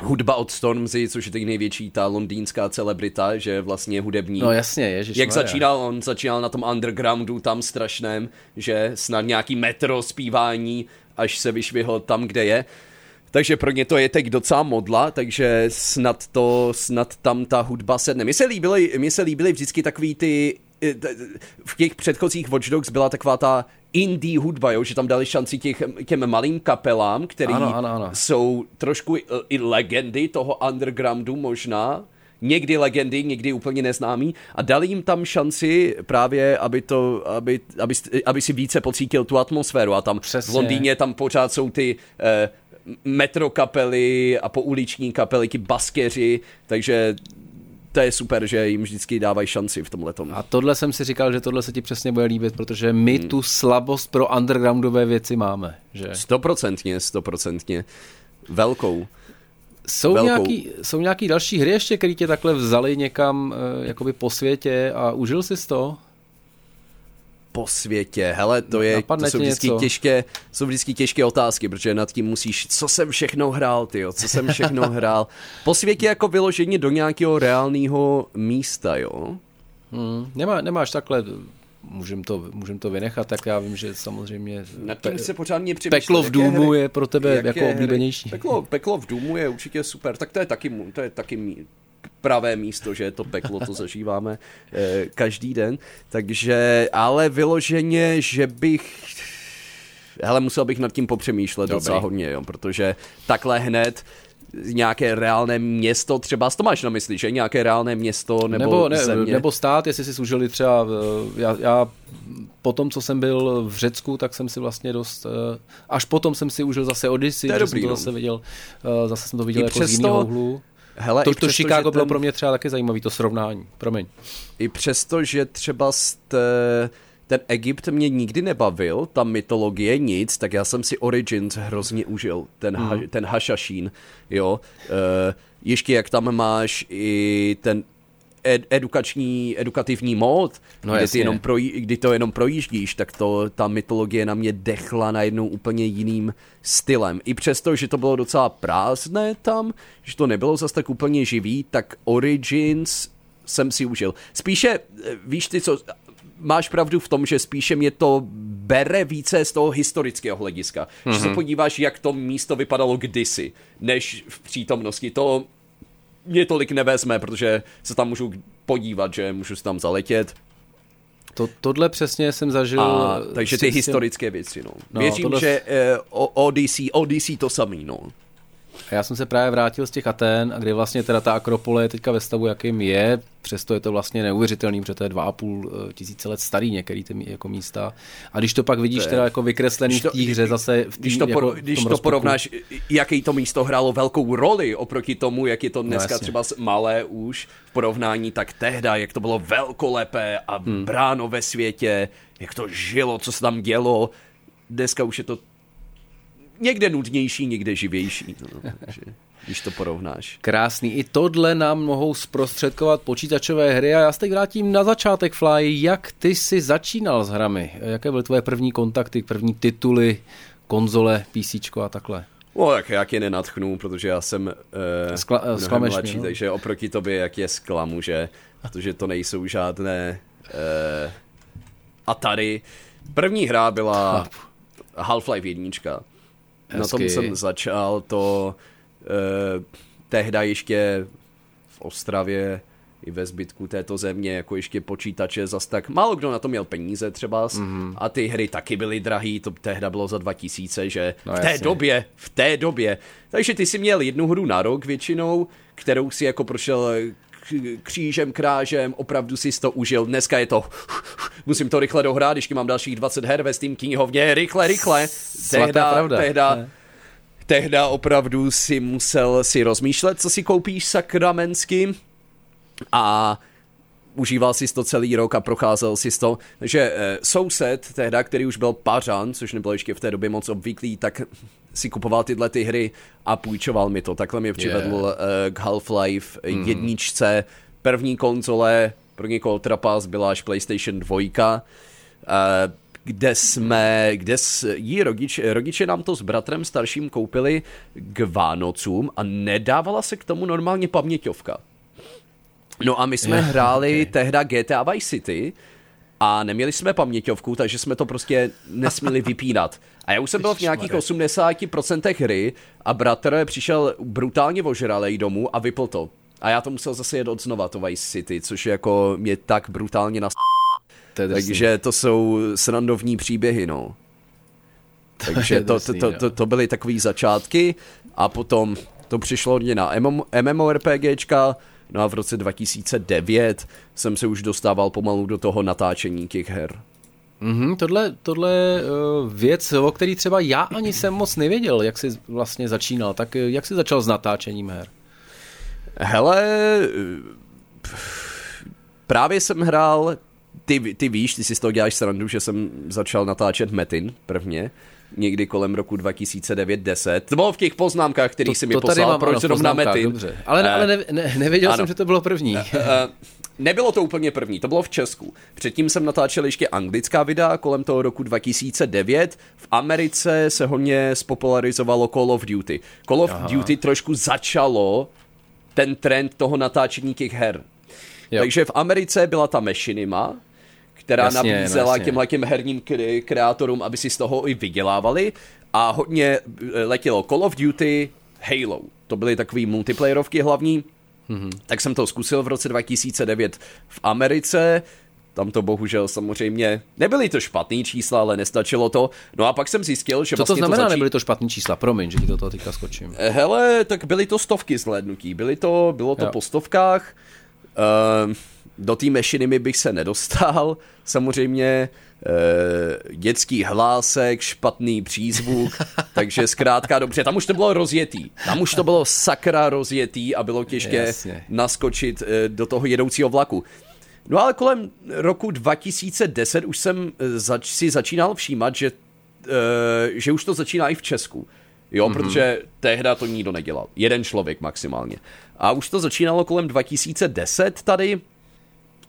hudba od Stormzy, což je teď největší ta londýnská celebrita, že vlastně hudební. No jasně, ježiš. Jak začínal, on začínal na tom undergroundu tam strašném, že snad nějaký metro zpívání, až se vyšvihl tam, kde je. Takže pro ně to je teď docela modla, takže snad to, snad tam ta hudba sedne. Mně se líbily, mně se líbily vždycky takový ty v těch předchozích Watch Dogs byla taková ta indie hudba, jo? že tam dali šanci těch, těm malým kapelám, které jsou trošku i legendy toho undergroundu možná, někdy legendy, někdy úplně neznámý a dali jim tam šanci právě, aby, to, aby, aby, aby si více pocítil tu atmosféru a tam Přesně. v Londýně tam pořád jsou ty eh, metro kapely a pouliční kapely, ti baskeři, takže to je super, že jim vždycky dávají šanci v tomhle. A tohle jsem si říkal, že tohle se ti přesně bude líbit, protože my hmm. tu slabost pro undergroundové věci máme. Že? Stoprocentně, stoprocentně. Velkou. Jsou Velkou. nějaký, jsou nějaký další hry ještě, které tě takhle vzali někam uh, jakoby po světě a užil jsi to? Po světě. Hele, to, je, to jsou vždycky něco? těžké, jsou vždycky těžké otázky, protože nad tím musíš, co jsem všechno hrál, ty, co jsem všechno hrál. Po světě jako vyložení do nějakého reálného místa, jo? Hmm, nemá, nemáš takhle můžem to, můžem to vynechat, tak já vím, že samozřejmě Nad tím se pořádně Peklo v Důmu je pro tebe jako oblíbenější. Peklo, peklo v Důmu je určitě super, tak to je taky, to je taky pravé místo, že je to peklo, to zažíváme eh, každý den. Takže, ale vyloženě, že bych hele, musel bych nad tím popřemýšlet Dobrý. docela hodně, jo, protože takhle hned nějaké reálné město, třeba to máš na mysli, že nějaké reálné město nebo, nebo ne, země? Nebo stát, jestli si užili třeba, eh, já, já po tom, co jsem byl v Řecku, tak jsem si vlastně dost, eh, až potom jsem si užil zase Odyssey, že dobrý, jsem to no. zase viděl, zase jsem to viděl I jako přesto, z jiného úhlu. Hele, to, to přesto, Chicago bylo ten... pro mě třeba taky zajímavý, to srovnání, promiň. I přesto, že třeba jste ten Egypt mě nikdy nebavil, ta mytologie nic, tak já jsem si Origins hrozně užil, ten, hmm. ha, ten Hashashin, jo. Uh, ještě jak tam máš i ten ed, edukační, edukativní mód, no, kdy, jenom projí, kdy to jenom projíždíš, tak to, ta mytologie na mě dechla najednou úplně jiným stylem. I přesto, že to bylo docela prázdné tam, že to nebylo zase tak úplně živý, tak Origins jsem si užil. Spíše, eh, víš ty co, máš pravdu v tom, že spíše mě to bere více z toho historického hlediska. Mm-hmm. Že se mhm. podíváš, jak to místo vypadalo kdysi, než v přítomnosti. To mě tolik nevezme, protože se tam můžu podívat, že můžu se tam zaletět. To, tohle přesně jsem zažil. A, takže ty historické věci, no. no Věřím, tohle... že uh, Odyssey, Odyssey to samý, no. A já jsem se právě vrátil z těch Aten, a kdy vlastně teda ta Akropole je teďka ve stavu, jakým je, přesto je to vlastně neuvěřitelný, protože to je dva a půl eh, tisíce let starý některý ty jako místa. A když to pak vidíš to teda jako vykreslený v té hře zase v tý, Když to, jako když to porovnáš, jaký to místo hrálo velkou roli oproti tomu, jak je to no, dneska no, třeba malé už v porovnání, tak tehda, jak to bylo velkolepé a hmm. bráno ve světě, jak to žilo, co se tam dělo, dneska už je to někde nudnější, někde živější. No, takže, když to porovnáš. Krásný. I tohle nám mohou zprostředkovat počítačové hry a já se teď vrátím na začátek Fly. Jak ty jsi začínal s hrami? Jaké byly tvoje první kontakty, první tituly, konzole, PC a takhle? No, tak jak je nenatchnu, protože já jsem uh, Skla, uh, mladší, mě, no? takže oproti tobě, jak je sklamu, že, protože to nejsou žádné uh, Atari. První hra byla Half-Life 1. Na tom jsem začal to eh, tehda ještě v Ostravě i ve zbytku této země, jako ještě počítače, zas tak málo kdo na to měl peníze třeba mm-hmm. a ty hry taky byly drahý, to tehda bylo za 2000, že no, v té jasně. době, v té době. Takže ty si měl jednu hru na rok většinou, kterou si jako prošel křížem, krážem, opravdu si to užil. Dneska je to, musím to rychle dohrát, když mám dalších 20 her ve Steam knihovně, rychle, rychle. Tehda, pravda. tehda, ne. tehda opravdu si musel si rozmýšlet, co si koupíš sakramensky a užíval si to celý rok a procházel si to. Takže e, soused tehda, který už byl pařan, což nebylo ještě v té době moc obvyklý, tak si kupoval tyhle ty hry a půjčoval mi to. Takhle mě přivedl yeah. uh, k Half-Life mm. jedničce. První konzole pro někoho trapas byla až PlayStation 2. Uh, kde jsme, kde jí rodiče, rodiče nám to s bratrem starším koupili k Vánocům a nedávala se k tomu normálně paměťovka. No a my jsme yeah, hráli okay. tehda GTA Vice City a neměli jsme paměťovku, takže jsme to prostě nesměli vypínat. A já už jsem byl v nějakých 80% hry a bratr přišel brutálně ožralej domů a vypl to. A já to musel zase jet od znova, to Vice City, což jako mě tak brutálně nas... To Takže to jsou srandovní příběhy, no. Takže to, to, to, to, to byly takové začátky a potom to přišlo hodně na MMORPGčka, no a v roce 2009 jsem se už dostával pomalu do toho natáčení těch her. Mm-hmm, tohle, tohle je uh, věc, o který třeba já ani jsem moc nevěděl, jak jsi vlastně začínal. Tak eh, jak jsi začal s natáčením her? Hele, právě jsem hrál, ty, ty víš, ty si z toho děláš srandu, že jsem začal natáčet Metin prvně někdy kolem roku 2009-10. To bylo v těch poznámkách, který si mi poslal, mám, proč zrovna Metin. Dobře. Ale, uh, ale ne, ne, nevěděl ano. jsem, že to bylo první. Uh, uh, nebylo to úplně první, to bylo v Česku. Předtím jsem natáčel ještě anglická videa kolem toho roku 2009. V Americe se hodně spopularizovalo Call of Duty. Call of Aha. Duty trošku začalo ten trend toho natáčení těch her. Jo. Takže v Americe byla ta Machinima, která jasně, nabízela no, těmhle těm herním kreatorům, aby si z toho i vydělávali a hodně eh, letělo Call of Duty, Halo. To byly takové multiplayerovky hlavní. Mm-hmm. Tak jsem to zkusil v roce 2009 v Americe. Tam to bohužel samozřejmě nebyly to špatný čísla, ale nestačilo to. No a pak jsem zjistil, že Co vlastně to znamená, to začí... nebyly to špatný čísla? Promiň, že ti to teďka skočím. Eh, hele, tak byly to stovky zhlédnutí. Byly to, bylo to jo. po stovkách. Uh, do té mešiny bych se nedostal. Samozřejmě uh, dětský hlásek, špatný přízvuk, takže zkrátka dobře, tam už to bylo rozjetý. Tam už to bylo sakra rozjetý a bylo těžké Jasně. naskočit uh, do toho jedoucího vlaku. No ale kolem roku 2010 už jsem zač- si začínal všímat, že, uh, že už to začíná i v Česku. Jo, mm-hmm. protože tehda to nikdo nedělal. Jeden člověk maximálně. A už to začínalo kolem 2010 tady,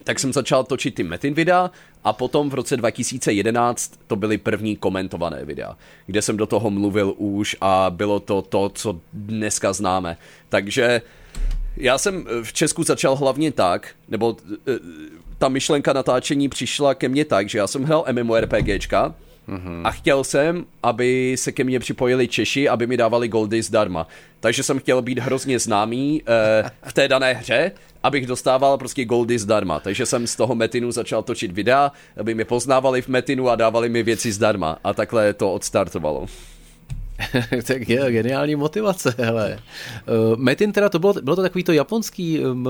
tak jsem začal točit ty Metin videa a potom v roce 2011 to byly první komentované videa, kde jsem do toho mluvil už a bylo to to, co dneska známe. Takže já jsem v Česku začal hlavně tak, nebo eh, ta myšlenka natáčení přišla ke mně tak, že já jsem hrál MMORPGčka, Mm-hmm. A chtěl jsem, aby se ke mně připojili Češi, aby mi dávali goldy zdarma. Takže jsem chtěl být hrozně známý uh, v té dané hře, abych dostával prostě goldy zdarma. Takže jsem z toho Metinu začal točit videa, aby mě poznávali v Metinu a dávali mi věci zdarma. A takhle to odstartovalo. tak je geniální motivace, hele. Uh, Metin teda, to bylo, bylo to takový to japonský, um,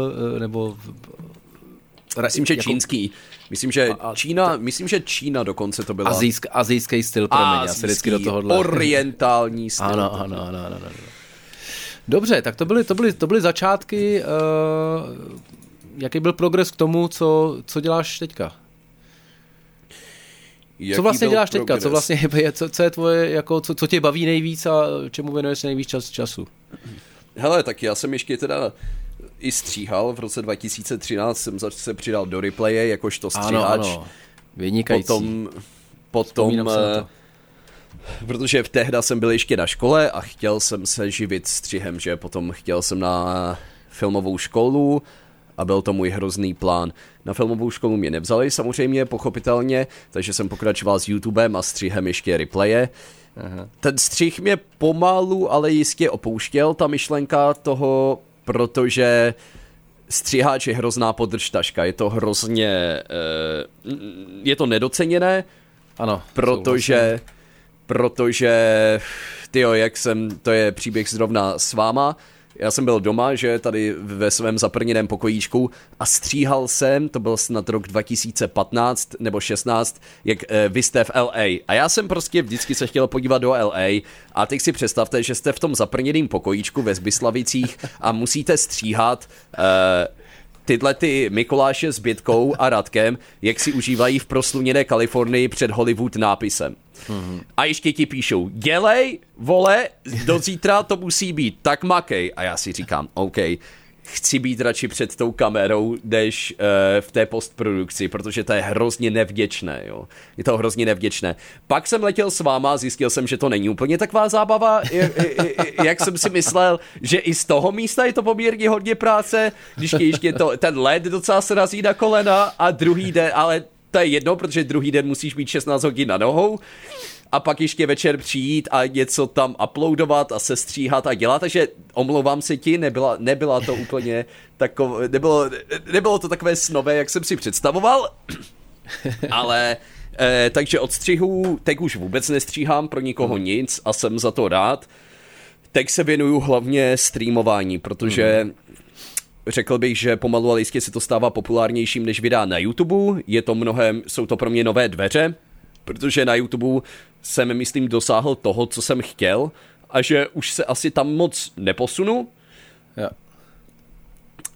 nebo Myslím, že jako, čínský. Myslím, že a, a, Čína, myslím, že Čína dokonce to byla. Azijsk, azijský styl, pro mě, já se vždycky do tohohle. orientální styl. Ano, ano, ano, ano, ano. Dobře, tak to byly, to byly, to byly začátky. Uh, jaký byl progres k tomu, co, co děláš teďka? Jaký co vlastně děláš progres? teďka? Co vlastně je, co, co je tvoje, jako, co, co tě baví nejvíc a čemu věnuješ nejvíc čas, času? Hele, tak já jsem ještě teda i stříhal. V roce 2013 jsem se přidal do replaye jakožto stříhač. Ano, ano. Vynikající. Potom, potom eh, protože v tehda jsem byl ještě na škole a chtěl jsem se živit střihem, že potom chtěl jsem na filmovou školu a byl to můj hrozný plán. Na filmovou školu mě nevzali samozřejmě, pochopitelně, takže jsem pokračoval s YouTubem a střihem ještě replaye. Aha. Ten střih mě pomalu, ale jistě opouštěl, ta myšlenka toho protože stříháč je hrozná podržtaška, je to hrozně, eh, je to nedoceněné, ano, protože, protože, tyjo, jak jsem, to je příběh zrovna s váma, já jsem byl doma, že tady ve svém zaprněném pokojíčku a stříhal jsem, to byl snad rok 2015 nebo 16, jak e, vy jste v LA. A já jsem prostě vždycky se chtěl podívat do LA a teď si představte, že jste v tom zaprněném pokojíčku ve Zbyslavicích a musíte stříhat e, tyhle ty Mikuláše s Bětkou a Radkem, jak si užívají v prosluněné Kalifornii před Hollywood nápisem. Mm-hmm. A ještě ti píšou, dělej, vole, do zítra to musí být, tak makej. A já si říkám, OK, chci být radši před tou kamerou, než uh, v té postprodukci, protože to je hrozně nevděčné, jo. Je to hrozně nevděčné. Pak jsem letěl s váma a zjistil jsem, že to není úplně taková zábava, jak, jsem si myslel, že i z toho místa je to poměrně hodně práce, když ještě to, ten led docela se razí na kolena a druhý den, ale to je jedno, protože druhý den musíš být 16 hodin na nohou a pak ještě večer přijít a něco tam uploadovat a sestříhat a dělat, takže omlouvám se ti, nebyla, nebyla to úplně takové, nebylo, nebylo to takové snové, jak jsem si představoval, ale eh, takže od střihu teď už vůbec nestříhám pro nikoho hmm. nic a jsem za to rád. Teď se věnuju hlavně streamování, protože hmm řekl bych, že pomalu ale jistě se to stává populárnějším než videa na YouTube. Je to mnohem, jsou to pro mě nové dveře, protože na YouTube jsem, myslím, dosáhl toho, co jsem chtěl a že už se asi tam moc neposunu. Ja.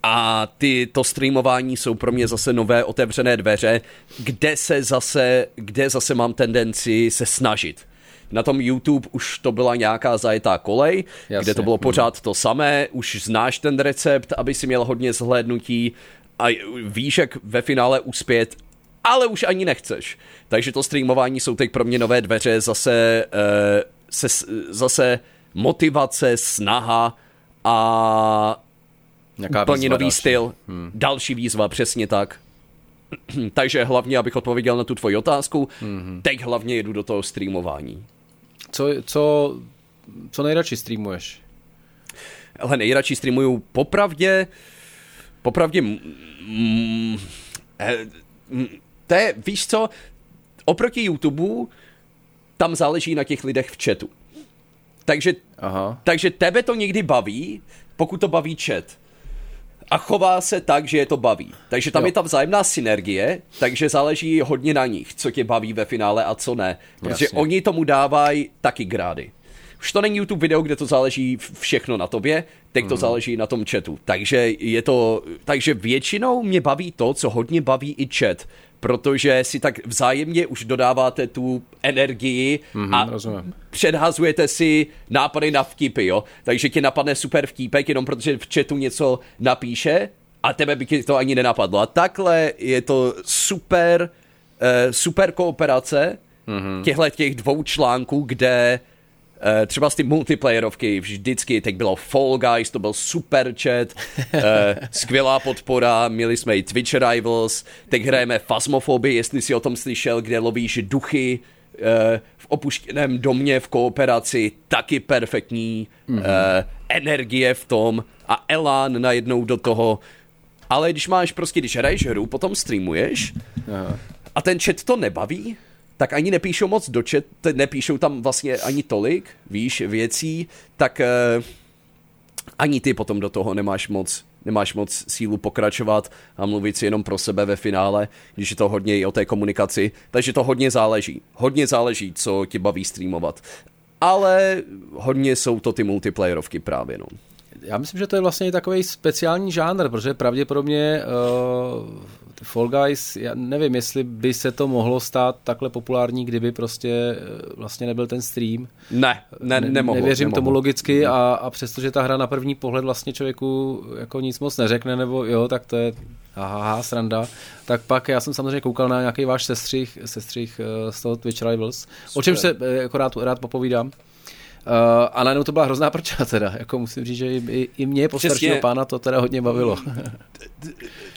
A ty, to streamování jsou pro mě zase nové otevřené dveře, kde se zase, kde zase mám tendenci se snažit. Na tom YouTube už to byla nějaká zajetá kolej, Jasně. kde to bylo pořád to samé, už znáš ten recept, aby si měl hodně zhlédnutí a víš, jak ve finále uspět, ale už ani nechceš. Takže to streamování jsou teď pro mě nové dveře, zase, uh, se, zase motivace, snaha a Nějaká plně výzva nový další. styl. Hmm. Další výzva, přesně tak. Takže hlavně, abych odpověděl na tu tvoji otázku, hmm. teď hlavně jedu do toho streamování. Co, co, co nejradši streamuješ? Ale nejradši streamuju popravdě, popravdě, mm, mm, eh, mm, to je, víš co, oproti YouTube, tam záleží na těch lidech v chatu. Takže, Aha. takže tebe to někdy baví, pokud to baví chat. A chová se tak, že je to baví. Takže tam Jo. je ta vzájemná synergie, takže záleží hodně na nich, co tě baví ve finále a co ne. Protože Jasně. oni tomu dávají taky grády. Už to není YouTube video, kde to záleží všechno na tobě, teď to záleží na tom chatu. Takže je to, takže většinou mě baví to, co hodně baví i chat, protože si tak vzájemně už dodáváte tu energii Mhm, a rozumím. předhazujete si nápady na vtipy, jo. Takže ti napadne super vtípek, jenom protože v chatu něco napíše a tebe by ti to ani nenapadlo. A takhle je to super, uh, super kooperace mm-hmm. těchto těch dvou článků, kde třeba z ty multiplayerovky vždycky, teď bylo Fall Guys, to byl super chat, uh, skvělá podpora, měli jsme i Twitch Rivals, teď hrajeme Phasmophobie, jestli si o tom slyšel, kde lovíš duchy uh, v opuštěném domě v kooperaci, taky perfektní, mm-hmm. energie v tom a elán najednou do toho. Ale když máš prostě, když hraješ hru, potom streamuješ, Aha. a ten chat to nebaví, tak ani nepíšou moc do chat, te- nepíšou tam vlastně ani tolik, víš, věcí, tak uh, ani ty potom do toho nemáš moc nemáš moc sílu pokračovat a mluvit si jenom pro sebe ve finále, když je to hodně i o té komunikaci. Takže to hodně záleží. Hodně záleží, co tě baví streamovat. Ale hodně jsou to ty multiplayerovky právě, no. Já myslím, že to je vlastně takový speciální žánr, protože pravděpodobně uh, Fall Guys, já nevím, jestli by se to mohlo stát takhle populární, kdyby prostě eh, vlastně nebyl ten stream. Ne, ne, nemohlo. Nevěřím nemohlo. tomu logicky a, a přestože ta hra na první pohled vlastně člověku jako nic moc neřekne, nebo jo, tak to je aha, sranda, tak pak já jsem samozřejmě koukal na nějaký váš sestřih, sestřih eh, z toho Twitch Rivals, o čem se eh, jako rád, rád popovídám. Uh, a najednou to byla hrozná prča teda, jako musím říct, že i, i mě po Přesně. staršího pána to teda hodně bavilo.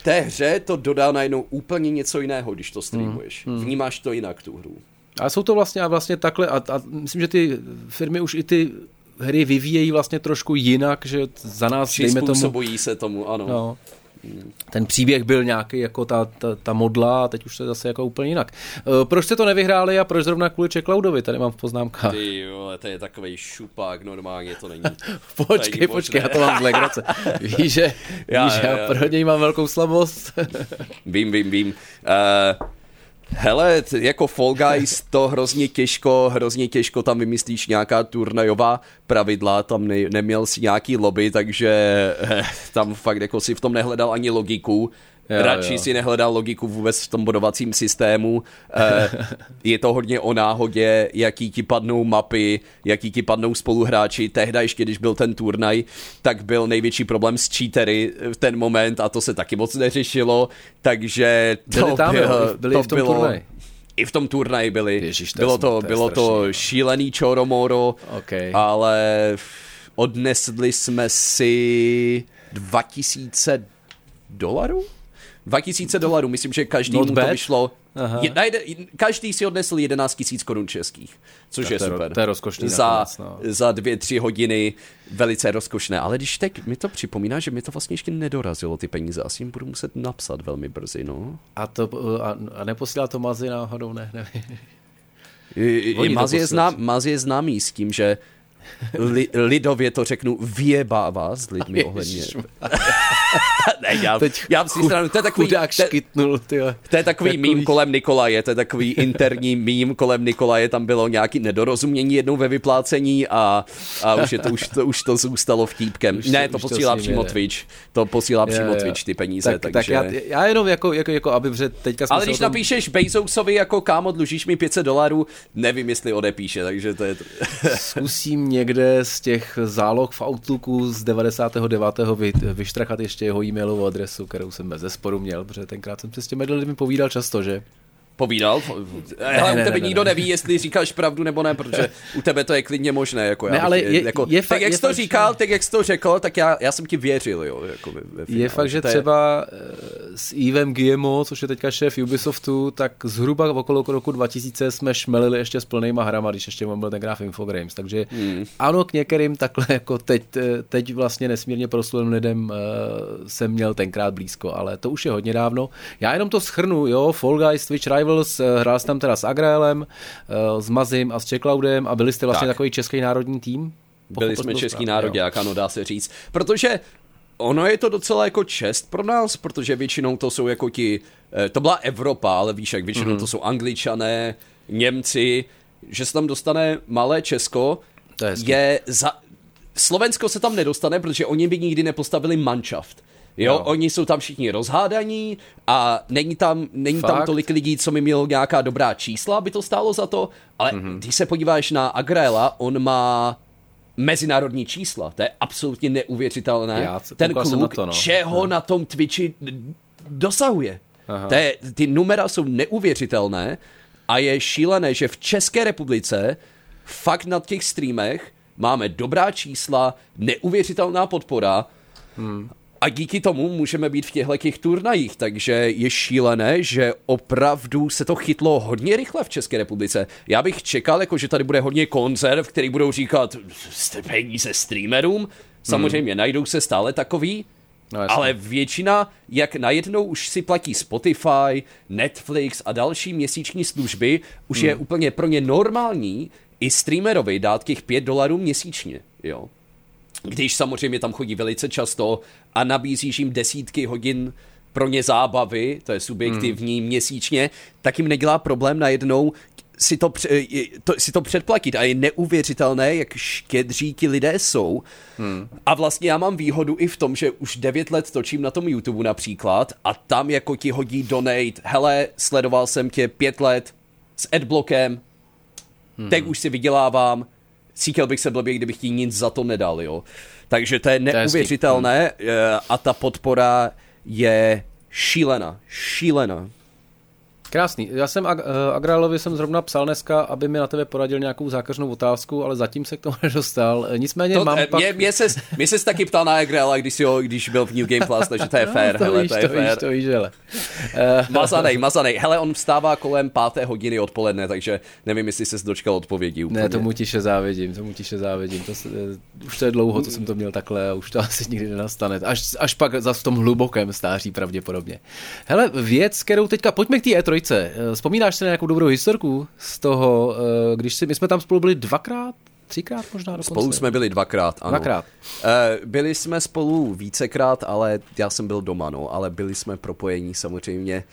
té hře to dodá najednou úplně něco jiného, když to streamuješ. Mm. Vnímáš to jinak, tu hru. A jsou to vlastně a vlastně takhle a, a myslím, že ty firmy už i ty hry vyvíjejí vlastně trošku jinak, že za nás, dejme tomu, se tomu, ano. no, ten příběh byl nějaký jako ta, ta, ta modla a teď už to je zase jako úplně jinak. Uh, proč jste to nevyhráli a proč zrovna kvůli Cloudovi? Tady mám v poznámkách. Ty jo, to je takový šupák, normálně to není. Počkej, není počkej, já to mám z legrace. Víš, že, Já, víš, já, já, já. pro něj mám velkou slabost. Vím, vím, vím. Uh, hele, jako Fall Guys to hrozně těžko, hrozně těžko tam vymyslíš nějaká turnajová pravidla, tam ne, neměl si nějaký lobby, takže eh, tam fakt jako si v tom nehledal ani logiku. Jo, Radši jo. si nehledal logiku vůbec v tom bodovacím systému. Eh, je to hodně o náhodě, jaký ti padnou mapy, jaký ti padnou spoluhráči. Tehda ještě, když byl ten turnaj, tak byl největší problém s cheatery v ten moment a to se taky moc neřešilo, takže to Byli tam, bylo, byli to v tom bylo, turnaji. I v tom turnaji byli. Ježiš, to bylo to, to bylo to strašný. šílený čoromoro, OK. ale odnesli jsme si 2000 dolarů? 2000 dolarů, myslím, že každý Not mu bad. to vyšlo. Aha. Je, najde, každý si odnesl 11 tisíc korun českých, což Tak je to super. to je rozkošný Za, nakonec, no. za dvě, tři hodiny velice rozkošné. Ale když teď mi to připomíná, že mi to vlastně ještě nedorazilo ty peníze, asi jim budu muset napsat velmi brzy, no. A, to, a, a neposílá to Mazy náhodou, ne, nevím. I- Oni i to Maz je, znám, Maz je známý s tím, že li, lidově to řeknu, vyjebává s lidmi ohledně. Ne, já, Teď já si stranu, to je takový, Chudák to, škytnul, tyjo. to je takový Takový- mím kolem Nikolaje, to je takový interní mím kolem Nikolaje, tam bylo nějaký nedorozumění jednou ve vyplácení a, a už, je to, už, to, už to zůstalo vtípkem. Už to- ne, to už to posílá ním přímo jede. Twitch, to posílá Jo, přímo jo. Twitch ty peníze, tak, takže... tak já, já jenom jako, jako, jako aby, protože teďka ale když tom... napíšeš Bezousovi jako kámo, dlužíš mi 500 dolarů, nevím, jestli odepíše, takže to je... To... Zkusím někde z těch záloh v Outlooku z 99. Vy, vyštrachat ještě ještě jeho e-mailovou adresu, kterou jsem bez zesporu měl, protože tenkrát jsem se s těmi lidmi povídal často, že? Povídal. Ale u tebe ne, nikdo ne. neví, jestli říkáš pravdu nebo ne, protože u tebe to je klidně možné. Jako ne, já ale je, jako, je, tak jak jsi to říkal, tak jak jsi to řekl, tak já, já jsem ti věřil. Jo, jako ve, ve je fakt, že třeba je... Eh, s Evem Guillemot, což je teďka šéf Ubisoftu, tak zhruba v okolo roku 2000 jsme šmelili ještě s plnýma hrama, když ještě byl tenkrát v Infogrames. Takže hmm. ano, k některým takhle jako teď, eh, teď vlastně nesmírně proslulým lidem uh, jsem měl tenkrát blízko, ale to už je hodně dávno. Já jenom to schrnu, jo, Fall Guys, Twitch Rivals, hrál jsem tam teda s Agraelem, s Mazim a s Čeklaudem a byli jste vlastně tak. takový český národní tým? Byli jsme český národák, ano, dá se říct. Protože ono je to docela jako čest pro nás, protože většinou to jsou jako ti, eh, to byla Evropa, ale víš, jak většinou mm-hmm. to jsou Angličané, Němci, že se tam dostane malé Česko, to je, je za... Slovensko se tam nedostane, protože oni by nikdy nepostavili manšaft. Jo, jo, oni jsou tam všichni rozhádaní a není tam, není tam tolik lidí, co mi mělo nějaká dobrá čísla, aby to stálo za to, ale mm-hmm. když se podíváš na Agraela, on má mezinárodní čísla. To je absolutně neuvěřitelné. Já Ten kluk, na to, no. čeho hmm. na tom Twitchi dosahuje. To je, ty numera jsou neuvěřitelné a je šílené, že v České republice fakt na těch streamech máme dobrá čísla, neuvěřitelná podpora hmm a díky tomu můžeme být v těchto těch turnajích, takže je šílené, že opravdu se to chytlo hodně rychle v České republice. Já bych čekal, jako, že tady bude hodně konzerv, který budou říkat, peníze streamerům, samozřejmě hmm. najdou se stále takový, No, ale většina, jak najednou už si platí Spotify, Netflix a další měsíční služby, už hmm. je úplně pro ně normální i streamerovi dát těch 5 dolarů měsíčně, jo když samozřejmě tam chodí velice často a nabízíš jim desítky hodin pro ně zábavy, to je subjektivní hmm. měsíčně, tak jim nedělá problém najednou si to, to, si to předplatit a je neuvěřitelné, jak štědří ti lidé jsou. Hmm. A vlastně já mám výhodu i v tom, že už 9 let točím na tom YouTube například a tam jako ti hodí donate, hele, sledoval jsem tě 5 let s adblockem, hmm. teď už si vydělávám, cítil bych se blbě, kdybych ti nic za to nedal, jo. Takže to je neuvěřitelné to je a ta podpora je šílená, šílená. Krásný. Já jsem Ag- eh, Agralovi jsem zrovna psal dneska, aby mi na tebe poradil nějakou zákařnou otázku, ale zatím se k tomu nedostal. Nicméně to, mám mě, pak... Mě se, mě se taky ptal na Agrala, když, jo, když byl v New Game Plus, takže to je no, fair. to hele, víš, to je to fair. Víš, to víš, hele. mazanej, mazanej. Hele, on vstává kolem páté hodiny odpoledne, takže nevím, jestli se dočkal odpovědi úplně. Ne, tomu tiše závidím, tomu tiše závidím. To, se, už to je dlouho, co jsem to měl takhle a už to asi nikdy nenastane. Až, až pak zase v tom hlubokém stáří pravděpodobně. Hele, věc, kterou teďka, pojďme k té E3. Vzpomínáš Vzpomínáš si na nějakou dobrou historku z toho, eh, když si, my jsme tam spolu byli dvakrát, třikrát možná dokonce. Spolu jsme byli dvakrát, ano. Dvakrát. Eh, byli jsme spolu vícekrát, ale já jsem byl doma, no, ale byli jsme propojení samozřejmě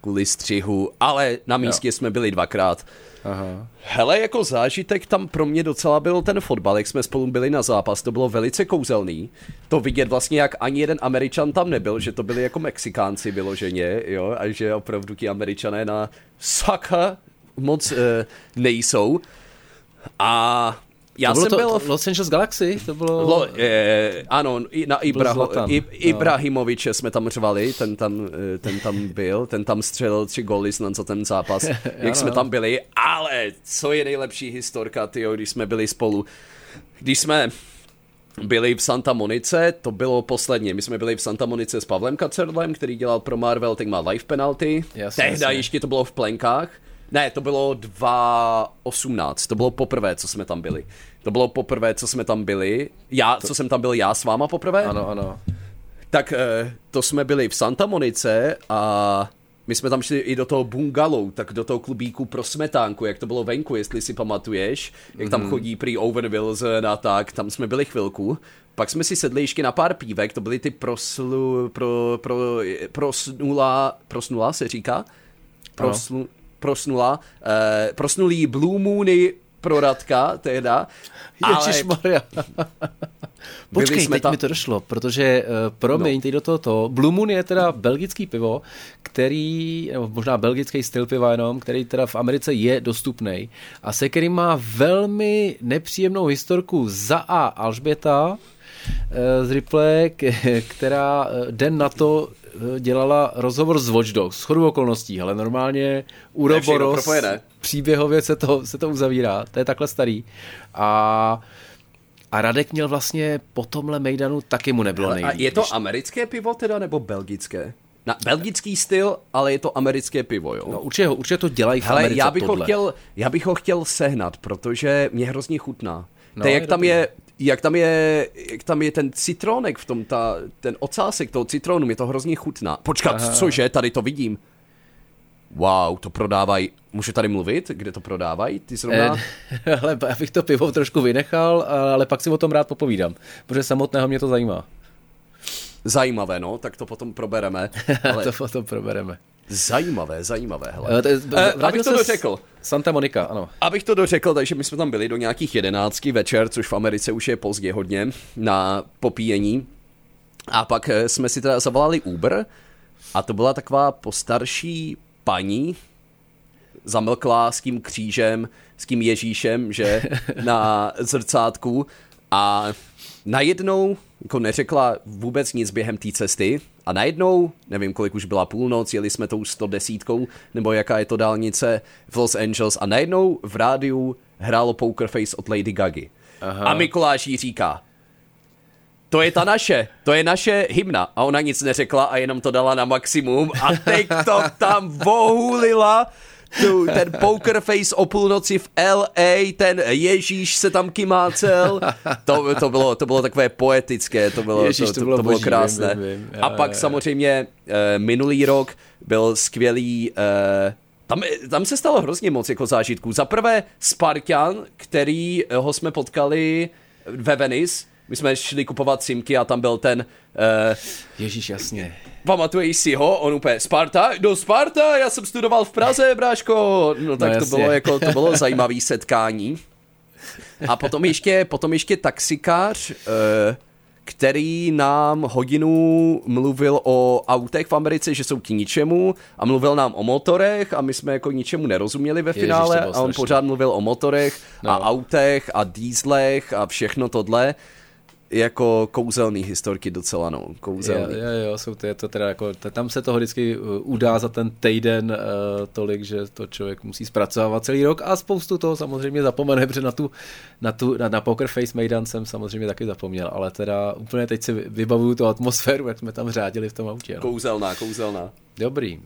kvůli střihu, ale na místě jo. jsme byli dvakrát. Aha. Hele, jako zážitek tam pro mě docela byl ten fotbal, jak jsme spolu byli na zápas, to bylo velice kouzelný. To vidět vlastně, jak ani jeden Američan tam nebyl, že to byli jako Mexikánci vyloženě, jo, a že opravdu ti Američané na saka moc e, nejsou. A já to jsem to, byl... v Los Angeles Galaxy, to bylo... Lo, je, ano, na Ibraho, I, Ibrahimoviče jsme tam řvali, ten tam, eh, ten tam byl, ten tam střelil tři góly snad za ten zápas, jak jsme tam byli, ale co je nejlepší historka, tyjo, když jsme byli spolu, když jsme byli v Santa Monice, to bylo posledně. My jsme byli v Santa Monice s Pavlem Kacerlem, který dělal pro Marvel, tak má life penalty. Jasně, Tehda ještě to bylo v plenkách. Ne, to bylo 2018, to bylo poprvé, co jsme tam byli. To bylo poprvé, co jsme tam byli. Já, to... co jsem tam byl já s váma poprvé? Ano, ano. Tak eh, to jsme byli v Santa Monice a my jsme tam šli i do toho bungalow, tak do toho klubíku pro smetánku, jak to bylo venku, jestli si pamatuješ, jak tam mm. chodí prý Owen Wilson a tak, tam jsme byli chvilku. Pak jsme si sedli ještě na pár pívek, to byly ty proslu, pro, pro, prosnula, prosnula se říká? Proslu, prosnula, eh, prosnulý Blue Moony pro Radka teda. Ježišmarja. Počkej, teď ta... mi to došlo, protože uh, promiň, no. teď do toho Blue Moon je teda belgický pivo, který, nebo možná belgický styl piva jenom, který teda v Americe je dostupný a se kterým má velmi nepříjemnou historku za A Alžběta, z Ripley, která den na to dělala rozhovor s Watch Dogs, schodu okolností, ale normálně Uroboros příběhově se to, se to uzavírá, to je takhle starý. A a Radek měl vlastně po tomhle Mejdanu taky mu nebylo nejvíc. A je to americké pivo teda, nebo belgické? Na belgický styl, ale je to americké pivo, jo? No určitě, určitě to dělají v Hele, Americe já bych, tohle. ho chtěl, já bych ho chtěl sehnat, protože mě hrozně chutná. No, to jak tam je, jak tam je, jak tam je ten citronek v tom, ta, ten ocásek toho citronu, mě to hrozně chutná. Počkat, Aha. cože, tady to vidím. Wow, to prodávají. Můžu tady mluvit, kde to prodávají? Ty zrovna? Eh, ale já bych to pivo trošku vynechal, ale pak si o tom rád popovídám, protože samotného mě to zajímá. Zajímavé, no, tak to potom probereme. Ale... to potom probereme. Zajímavé, zajímavé, hele. Uh, abych to dořekl. Santa Monica, ano. Abych to dořekl, takže my jsme tam byli do nějakých jedenáctky večer, což v Americe už je pozdě hodně, na popíjení. A pak eh, jsme si teda zavolali Uber a to byla taková postarší paní, zamlklá s tím křížem, s tím Ježíšem, že na zrcátku a najednou jako neřekla vůbec nic během té cesty a najednou, nevím kolik už byla půlnoc, jeli jsme tou 110, nebo jaká je to dálnice v Los Angeles a najednou v rádiu hrálo Poker Face od Lady Gagi. Aha. A Mikuláš jí říká, to je ta naše, to je naše hymna. A ona nic neřekla a jenom to dala na maximum a teď to tam vohulila tu, ten poker face o půlnoci v LA, ten Ježíš se tam kymácel, to, to, bylo, to bylo takové poetické, to bylo, Ježíš, to, to, to, bylo, to bylo krásné. Vím, vím, vím. A pak samozřejmě uh, minulý rok byl skvělý uh, tam, tam se stalo hrozně moc jako zážitků. Za prvé Spartan, který ho jsme potkali ve Venice, my jsme šli kupovat simky a tam byl ten... Uh, Ježíš, jasně. Pamatuješ si ho? On úplně, Sparta? Do Sparta? Já jsem studoval v Praze, bráško. No tak no, to bylo jako, to bylo zajímavé setkání. A potom ještě, potom ještě taxikář, uh, který nám hodinu mluvil o autech v Americe, že jsou k ničemu a mluvil nám o motorech a my jsme jako ničemu nerozuměli ve finále Ježiš, a on pořád mluvil o motorech no. a autech a dýzlech a všechno tohle jako kouzelný historky docela, no, kouzelný. Jo, jo, jo jsou to, je to teda jako, tam se toho vždycky uh, udá za ten týden uh, tolik, že to člověk musí zpracovávat celý rok a spoustu toho samozřejmě zapomene, protože na tu, na tu, na, na Poker Face Maidan jsem samozřejmě taky zapomněl, ale teda úplně teď si vybavuju tu atmosféru, jak jsme tam řádili v tom autě. No. Kouzelná, kouzelná. Dobrý.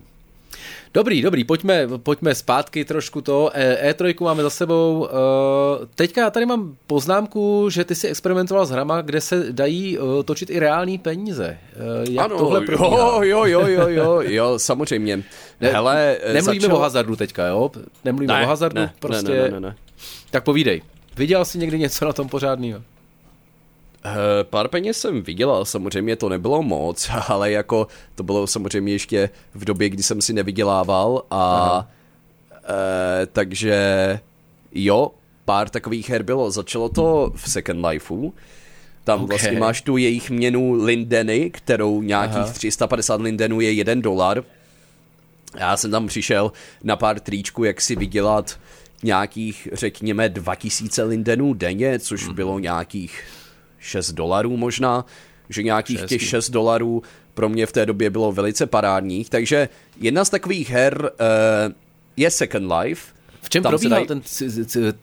Dobrý, dobrý, pojďme, pojďme zpátky trošku to. E3 e máme za sebou. E, teďka tady mám poznámku, že ty si experimentoval s hrama, kde se dají e, točit i reální peníze. Jak ano, tohle jo, jo, jo, jo, jo, jo, samozřejmě. Ne, Hele, nemluvíme začal... o hazardu teďka, jo? Nemluvíme ne, o hazardu, ne, prostě. Ne, ne, ne, ne. Tak povídej. Viděl jsi někdy něco na tom pořádného? Uh, pár peněz jsem vydělal, samozřejmě to nebylo moc, ale jako to bylo samozřejmě ještě v době, kdy jsem si nevydělával a uh, takže jo, pár takových her bylo. Začalo to v Second Lifeu, tam okay. vlastně máš tu jejich měnu Lindeny, kterou nějakých Aha. 350 Lindenů je 1 dolar. Já jsem tam přišel na pár tričků, jak si vydělat nějakých, řekněme, 2000 Lindenů denně, což mm. bylo nějakých 6 dolarů možná, že nějakých těch 6 dolarů pro mě v té době bylo velice parádních, takže jedna z takových her uh, je Second Life. V čem probíhal dají... ten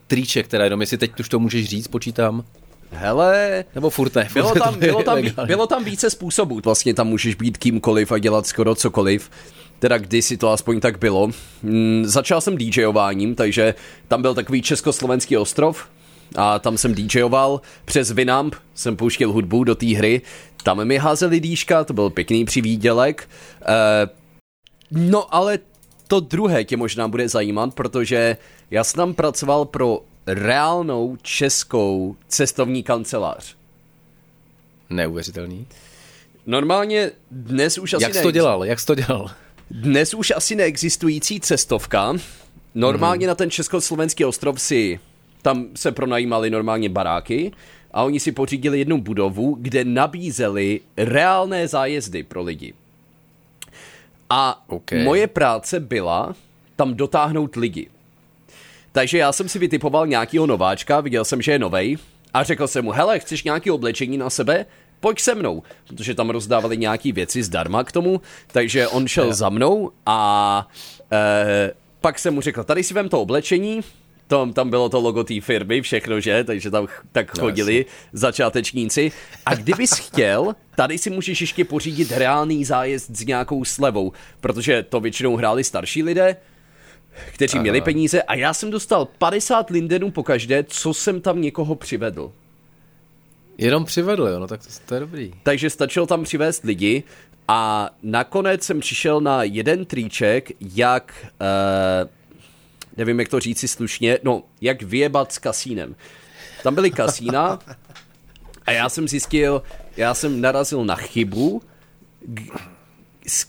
triček, teda jenom jestli teď už to můžeš říct, počítám. Hele, nebo furt ne. Bylo tam, bylo, tam, bylo tam více způsobů. Vlastně tam můžeš být kýmkoliv a dělat skoro cokoliv. Teda kdysi to aspoň tak bylo. Hmm, začal jsem DJováním, takže tam byl takový československý ostrov, a tam jsem DJoval přes Winamp, jsem pouštěl hudbu do té hry, tam mi házeli dýška, to byl pěkný přivídělek. Uh, no ale to druhé tě možná bude zajímat, protože já jsem tam pracoval pro reálnou českou cestovní kancelář. Neuvěřitelný. Normálně dnes už asi Jak jsi to dělal? Jak jsi to dělal? Dnes už asi neexistující cestovka. Normálně hmm. na ten československý ostrov si tam se pronajímali normálně baráky a oni si pořídili jednu budovu, kde nabízeli reálné zájezdy pro lidi. A okay. moje práce byla tam dotáhnout lidi. Takže já jsem si vytipoval nějakýho nováčka, viděl jsem, že je novej A řekl jsem mu, hele, chceš nějaké oblečení na sebe? Pojď se mnou, protože tam rozdávali nějaké věci zdarma k tomu, takže on šel yeah. za mnou a e, pak jsem mu řekl, tady si vem to oblečení, tam, tam bylo to logo té firmy, všechno, že? Takže tam tak chodili no, začátečníci. A kdybys chtěl, tady si můžeš ještě pořídit reálný zájezd s nějakou slevou, protože to většinou hráli starší lidé, kteří Aha. měli peníze a já jsem dostal 50 lindenů po každé, co jsem tam někoho přivedl. Jenom přivedl, jo, no tak to, to je dobrý. Takže stačilo tam přivést lidi a nakonec jsem přišel na jeden triček, jak, uh, nevím jak to říci slušně, no, jak vyjebat s kasínem. Tam byly kasína a já jsem zjistil, já jsem narazil na chybu,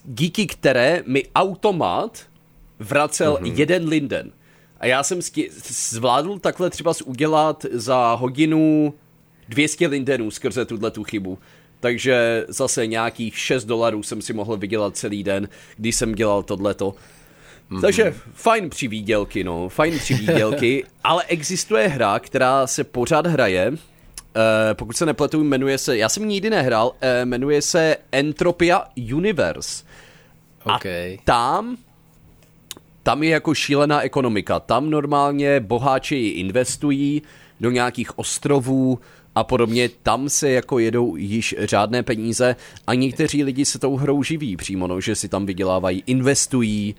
díky které mi automat vracel mm-hmm. jeden linden. A já jsem zvládl takhle třeba udělat za hodinu 200 lindenů skrze tuhle tu chybu. Takže zase nějakých 6 dolarů jsem si mohl vydělat celý den, když jsem dělal tohleto. Mm-hmm. Takže fajn přivídělky, no, fajn přivídělky, ale existuje hra, která se pořád hraje, Uh, pokud se nepletu, jmenuje se, já jsem nikdy nehrál, uh, jmenuje se Entropia Universe. Okay. A tam, tam je jako šílená ekonomika. Tam normálně boháči investují do nějakých ostrovů, a podobně, tam se jako jedou již řádné peníze a někteří lidi se tou hrou živí přímo, no, že si tam vydělávají, investují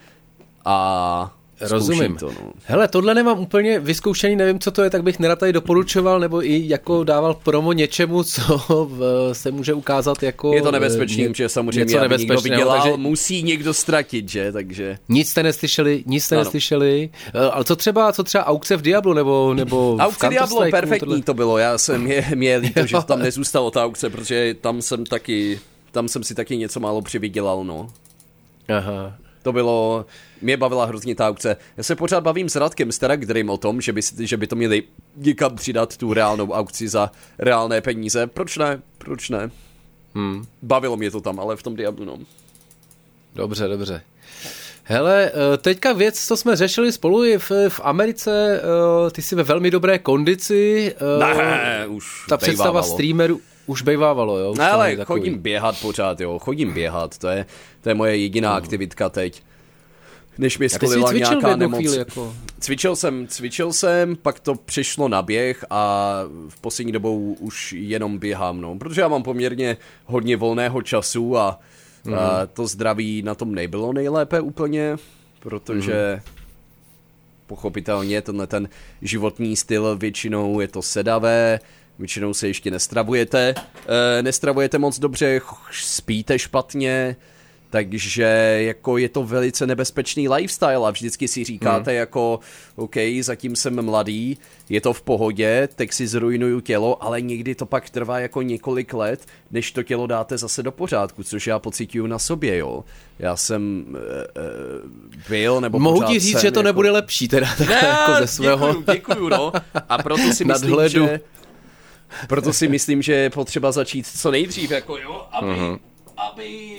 a Rozumím. To, no. Hele, tohle nemám úplně vyzkoušený, nevím, co to je, tak bych nerad tady doporučoval, nebo i jako dával promo něčemu, co se může ukázat jako... Je to nebezpečný, ně, že samozřejmě, něco aby někdo vydělal, takže musí někdo ztratit, že, takže... Nic jste neslyšeli, nic jste ano. neslyšeli, eh, ale co třeba, co třeba aukce v Diablu, nebo, nebo Aukce v Diablo, perfektní tohle? to bylo, já jsem, mě, mě líto, že tam nezůstalo ta aukce, protože tam jsem taky, tam jsem si taky něco málo přivydělal, no. Aha. To bylo, mě bavila hrozně ta aukce. Já se pořád bavím s Radkem Staragdrym o tom, že by, že by to měli někam přidat tu reálnou aukci za reálné peníze. Proč ne? Proč ne? Hmm. Bavilo mě to tam, ale v tom Diablu, no. Dobře, dobře. Hele, eh, teďka věc, co jsme řešili spolu je v, v Americe, eh, ty jsi ve velmi dobré kondici. Eh, ne, už Ta představa streamerů, už bejvávalo, jo? Už ne, ale chodím běhat pořád, jo, chodím běhat, to je, to je moje jediná hmm. aktivitka teď. Než mi skolila nějaká nemoc. Chvíli, jako... Cvičil jsem, cvičil jsem, pak to přišlo na běh a v poslední dobou už jenom běhám, no, protože já mám poměrně hodně volného času a, hmm. a to zdraví na tom nebylo nejlépe úplně, protože hmm. pochopitelně tenhle ten životní styl většinou je to sedavé, většinou se ještě nestravujete, e, nestravujete moc dobře, spíte špatně, takže jako je to velice nebezpečný lifestyle a vždycky si říkáte hmm. jako OK, zatím jsem mladý, je to v pohodě, tak si zrujnuju tělo, ale někdy to pak trvá jako několik let, než to tělo dáte zase do pořádku, což já pocituju na sobě, jo. Já jsem uh, byl, nebo Mohu ti říct, že to jako... nebude lepší, teda ne, jako ze svého... Děkuju, děkuju, no. A proto si myslím, že proto si myslím, že je potřeba začít co nejdřív, jako jo, aby, uh-huh. aby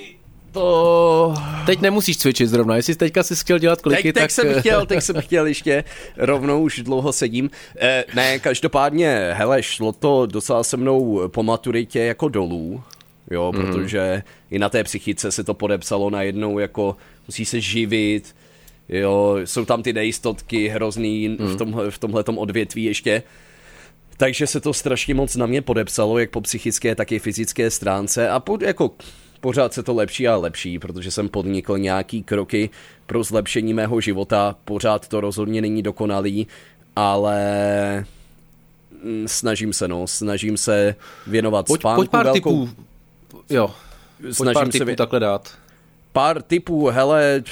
to... Teď nemusíš cvičit zrovna, jestli teďka si chtěl dělat kliky, teď, tak... Teď jsem chtěl, teď jsem chtěl ještě, rovnou už dlouho sedím. Eh, ne, každopádně, hele, šlo to docela se mnou po maturitě jako dolů, jo, mm. protože i na té psychice se to podepsalo najednou jako musí se živit, jo, jsou tam ty nejistotky hrozný mm. v, tom, v tomhletom odvětví ještě. Takže se to strašně moc na mě podepsalo, jak po psychické, tak i fyzické stránce a po, jako pořád se to lepší a lepší, protože jsem podnikl nějaký kroky pro zlepšení mého života, pořád to rozhodně není dokonalý, ale mm, snažím se, no, snažím se věnovat pojď, spánku pojď pár velkou... Typů. Jo, snažím pár se typů vě... takhle dát. Pár typů, hele,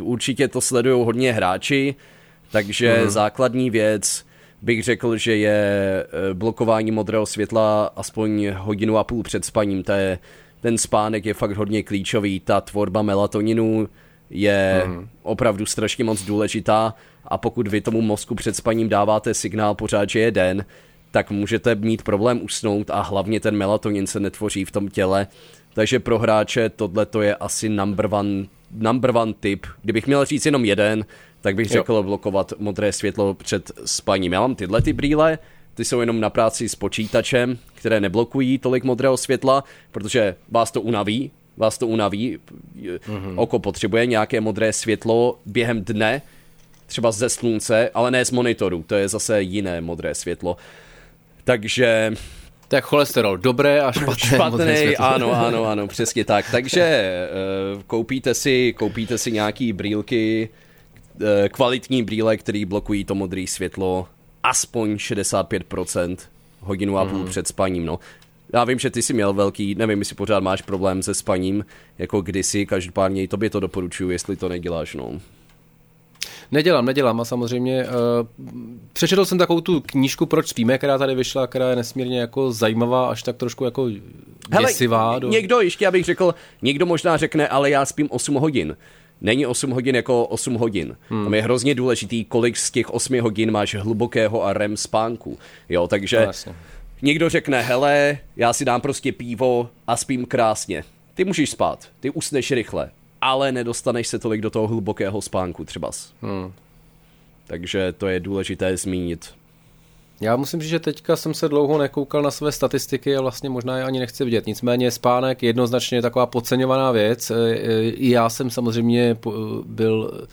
určitě to sledují hodně hráči, takže mm. základní věc bych řekl, že je eh, blokování modrého světla aspoň hodinu a půl před spaním, to je ten spánek je fakt hodně klíčový, ta tvorba melatoninu je mm. opravdu strašně moc důležitá a pokud vy tomu mozku před spaním dáváte signál pořád, že je den, tak můžete mít problém usnout a hlavně ten melatonin se netvoří v tom těle. Takže pro hráče tohle to je asi number one, number one tip. Kdybych měl říct jenom jeden, tak bych řekl jo. blokovat modré světlo před spaním. Já mám tyhle ty brýle, ty jsou jenom na práci s počítačem, které neblokují tolik modrého světla, protože vás to unaví, vás to unaví, mm-hmm. oko potřebuje nějaké modré světlo během dne, třeba ze slunce, ale ne z monitoru, to je zase jiné modré světlo. Takže tak cholesterol dobré a špatné. Špatný, ano, ano, ano, přesně tak. Takže uh, koupíte si, koupíte si nějaký brýlky, kvalitní brýle, který blokují to modré světlo aspoň 65% hodinu a půl mm. před spaním, no. Já vím, že ty jsi měl velký, nevím, jestli pořád máš problém se spaním, jako kdysi, každopádně i tobě to doporučuju, jestli to neděláš, no. Nedělám, nedělám a samozřejmě uh, přečetl jsem takovou tu knížku Proč spíme, která tady vyšla, která je nesmírně jako zajímavá, až tak trošku jako děsivá. Hele, do... někdo, ještě abych řekl, někdo možná řekne, ale já spím 8 hodin. Není 8 hodin jako 8 hodin. Hmm. Tam je hrozně důležitý, kolik z těch 8 hodin máš hlubokého a REM spánku. Jo, takže no, někdo řekne, hele, já si dám prostě pivo a spím krásně. Ty můžeš spát, ty usneš rychle, ale nedostaneš se tolik do toho hlubokého spánku třeba. Hmm. Takže to je důležité zmínit. Já musím říct, že teďka jsem se dlouho nekoukal na své statistiky a vlastně možná je ani nechci vidět. Nicméně spánek je jednoznačně taková podceňovaná věc. E, e, I já jsem samozřejmě byl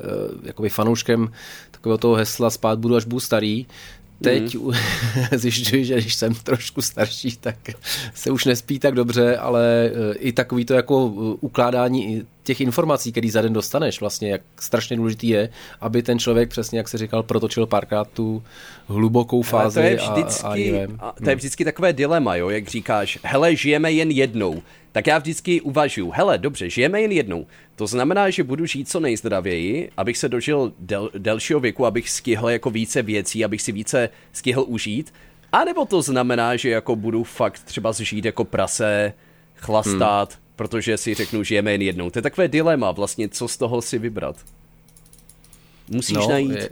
e, jakoby fanouškem takového toho hesla spát budu, až budu starý. Teď mm. zjišťuji, že když jsem trošku starší, tak se už nespí tak dobře, ale i takový to jako ukládání těch informací, který za den dostaneš, vlastně jak strašně důležitý je, aby ten člověk přesně, jak se říkal, protočil párkrát tu hlubokou fázi. Ale to je vždycky, a, a, a to je vždycky takové dilema, jo, jak říkáš, hele, žijeme jen jednou, tak já vždycky uvažuji, hele, dobře, žijeme jen jednou. To znamená, že budu žít co nejzdravěji, abych se dožil del, delšího věku, abych stihl jako více věcí, abych si více stihl užít. A nebo to znamená, že jako budu fakt třeba žít jako prase, chlastat, hmm protože si řeknu, že jeme jen jednou. To je takové dilema vlastně, co z toho si vybrat. Musíš no, najít je...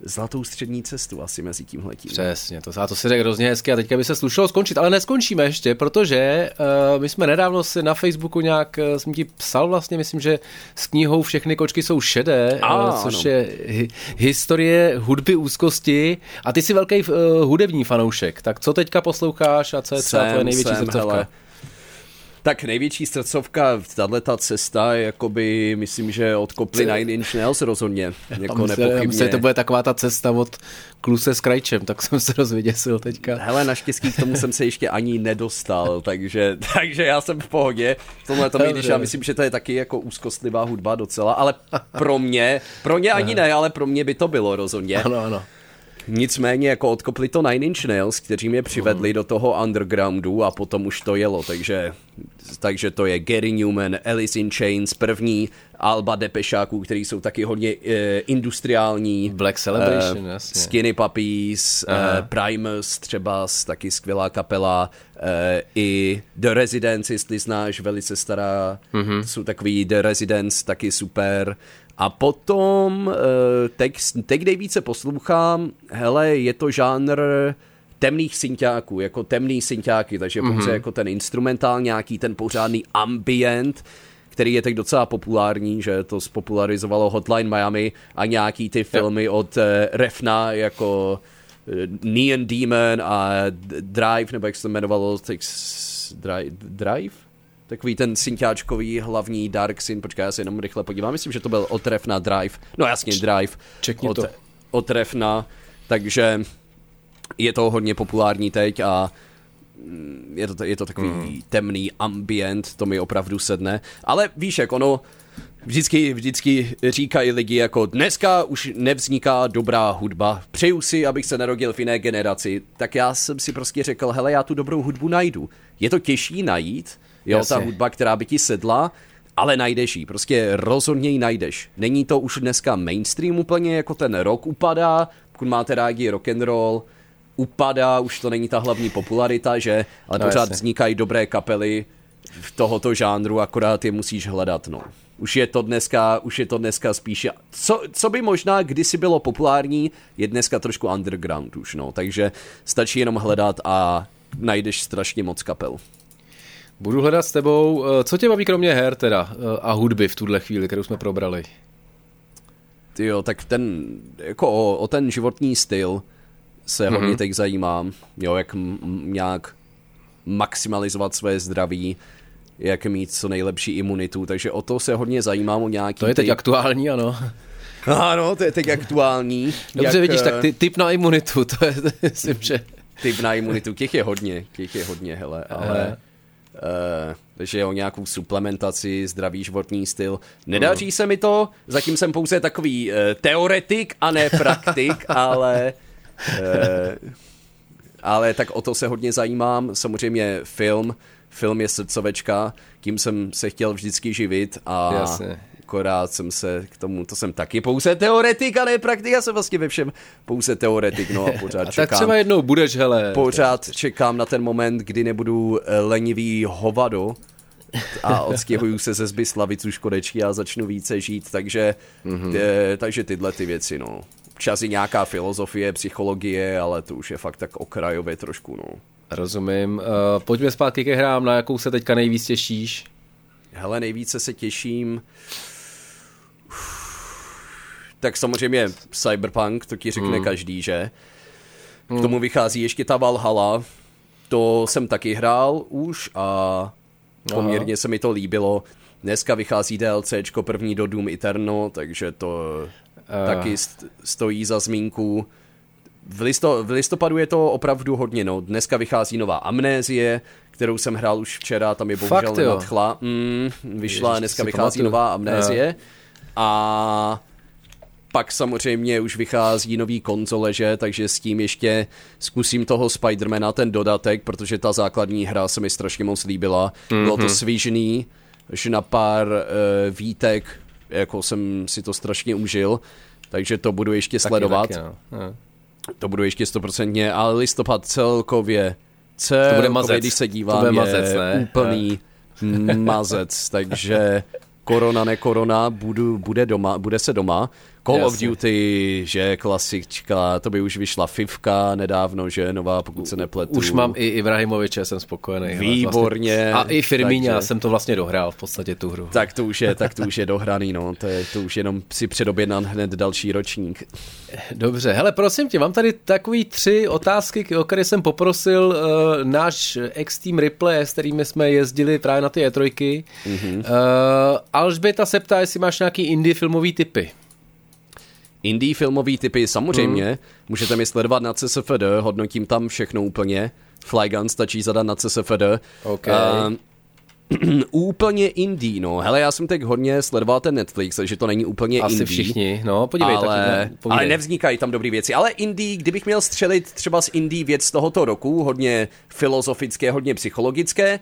zlatou střední cestu asi mezi tím letím. Přesně, to, to si řekl hrozně hezky a teďka by se slušelo skončit, ale neskončíme ještě, protože uh, my jsme nedávno si na Facebooku nějak, uh, jsem ti psal vlastně, myslím, že s knihou Všechny kočky jsou šedé, a, uh, což ano. je hi- historie hudby úzkosti a ty jsi velký uh, hudební fanoušek, tak co teďka posloucháš a co je třeba tvoje největší jsem, srdcovka? Hele tak největší srdcovka, tahle ta cesta, jakoby, myslím, že od koply Nine Inch Nails rozhodně, jako myslím, nepochybně. Myslím, to bude taková ta cesta od kluse s krajčem, tak jsem se rozvěděsil teďka. Hele, naštěstí k tomu jsem se ještě ani nedostal, takže, takže já jsem v pohodě. V tomhle to když já myslím, že to je taky jako úzkostlivá hudba docela, ale pro mě, pro mě ani ne, ale pro mě by to bylo rozhodně. Ano, ano. Nicméně jako odkopli to Nine Inch Nails, kteří mě přivedli mm. do toho undergroundu a potom už to jelo, takže, takže to je Gary Newman, Alice in Chains, první Alba Depešáků, který jsou taky hodně uh, industriální. Black Celebration, uh, jasně. Skinny Puppies, uh, Primus třeba, taky skvělá kapela, uh, i The Residents, jestli znáš, velice stará, mm-hmm. jsou takový The Residents, taky super. A potom, eh, teď, teď nejvíce poslouchám, hele, je to žánr temných synťáků, jako temný synťáky, takže mm-hmm. pouze jako ten instrumentál, nějaký ten pořádný ambient, který je teď docela populární, že to spopularizovalo Hotline Miami a nějaký ty filmy od uh, Refna jako uh, Neon Demon a Drive, nebo jak se to jmenovalo, Drive? Drive? Takový ten synťáčkový hlavní Dark Syn, počkej, já se jenom rychle podívám, myslím, že to byl otref na Drive, no jasně Drive, Čekni od, to. na, takže je to hodně populární teď a mm, je to, je to takový mm. temný ambient, to mi opravdu sedne, ale víš, jak ono, Vždycky, vždycky říkají lidi jako dneska už nevzniká dobrá hudba, přeju si, abych se narodil v jiné generaci, tak já jsem si prostě řekl, hele, já tu dobrou hudbu najdu. Je to těžší najít, Jo, Jasně. ta hudba, která by ti sedla, ale najdeš ji, prostě rozhodně ji najdeš. Není to už dneska mainstream úplně, jako ten rock upadá, pokud máte rádi rock and roll, upadá, už to není ta hlavní popularita, že, ale no, pořád jasně. vznikají dobré kapely v tohoto žánru, akorát je musíš hledat, no. Už je to dneska, už je to dneska spíše, co, co by možná kdysi bylo populární, je dneska trošku underground už, no, takže stačí jenom hledat a najdeš strašně moc kapel. Budu hledat s tebou. Eh, co tě baví kromě her teda eh, a hudby v tuhle chvíli, kterou jsme probrali? Ty jo, tak ten, jako o, o ten životní styl se hodně teď zajímám, jo, jak m- nějak maximalizovat své zdraví, jak mít co nejlepší imunitu, takže o to se hodně zajímám, o nějaký... To je teď typ- aktuální, ano. Ano, to je teď aktuální. Dobře, jak, vidíš, tak eh, ty, typ na imunitu, to je, myslím, že... typ na imunitu, těch je hodně, těch je hodně, hele, ale... Uh, takže o nějakou suplementaci, zdravý životní styl. Nedaří se mi to, zatím jsem pouze takový uh, teoretik a ne praktik, ale uh, ale tak o to se hodně zajímám. Samozřejmě film, film je srdcovečka, tím jsem se chtěl vždycky živit a Jasně. Akorát jsem se k tomu, to jsem taky pouze teoretik a ne praktik, já jsem vlastně ve všem pouze teoretik, no a pořád A tak čekám. třeba jednou budeš, hele. Pořád čekám na ten moment, kdy nebudu eh, lenivý hovado a odstěhuju se ze Zbyslavicu Škodečky a začnu více žít, takže, mm-hmm. e, takže tyhle ty věci, no. Občas i nějaká filozofie, psychologie, ale to už je fakt tak okrajově trošku, no. Rozumím. Uh, pojďme zpátky ke hrám, na jakou se teďka nejvíc těšíš. Hele, nejvíce se těším. Tak samozřejmě Cyberpunk, to ti řekne hmm. každý, že? K tomu vychází ještě ta Valhalla. To jsem taky hrál už a poměrně se mi to líbilo. Dneska vychází DLCčko první do Doom Eternal, takže to uh. taky st- stojí za zmínku. V, listo, v listopadu je to opravdu hodně, no. Dneska vychází nová Amnézie, kterou jsem hrál už včera, tam je bohužel Fakt, nenadchla. Mm, vyšla, Ježiš, dneska vychází pamatuju. nová Amnézie. A pak samozřejmě už vychází nový konzole, že? takže s tím ještě zkusím toho Spidermana, ten dodatek, protože ta základní hra se mi strašně moc líbila. Mm-hmm. Bylo to svížný, že na pár uh, výtek, jako jsem si to strašně užil, takže to budu ještě Taky, sledovat. Taky, no. No. To budu ještě stoprocentně, ale listopad celkově, celkově, To bude mazec. když se To dívám, bude je mazec, ne? úplný mazec, takže korona, ne korona, budu, bude, doma, bude se doma. Call of Jasně. Duty, že klasička, to by už vyšla Fivka nedávno, že nová, pokud se nepletu. Už mám i Ibrahimoviče, jsem spokojený. hele, Výborně, Vlastně. A i Firmíňa, takže- jsem to vlastně dohrál v podstatě tu hru. Tak to už je, tak to už je dohraný, no. To, je, to už jenom si předobjednám hned další ročník. Dobře, hele, prosím tě, mám tady takový tři otázky, o které jsem poprosil uh, náš ex-team Ripley, s kterými jsme jezdili právě na ty E3. Mm-hmm. Uh, Alžběta se ptá, jestli máš nějaký indie filmový typy. Indie filmový typy samozřejmě, mm. můžete mi sledovat na CSFD, hodnotím tam všechno úplně. Flygun stačí zadat na CSFD. OK. Ehm, úplně indie, no. Hele, já jsem teď hodně sledoval ten Netflix, takže to není úplně Asi indie. všichni, no, podívej, ale, tak povídej. ale nevznikají tam dobré věci. Ale indie, kdybych měl střelit třeba z indie věc z tohoto roku, hodně filozofické, hodně psychologické,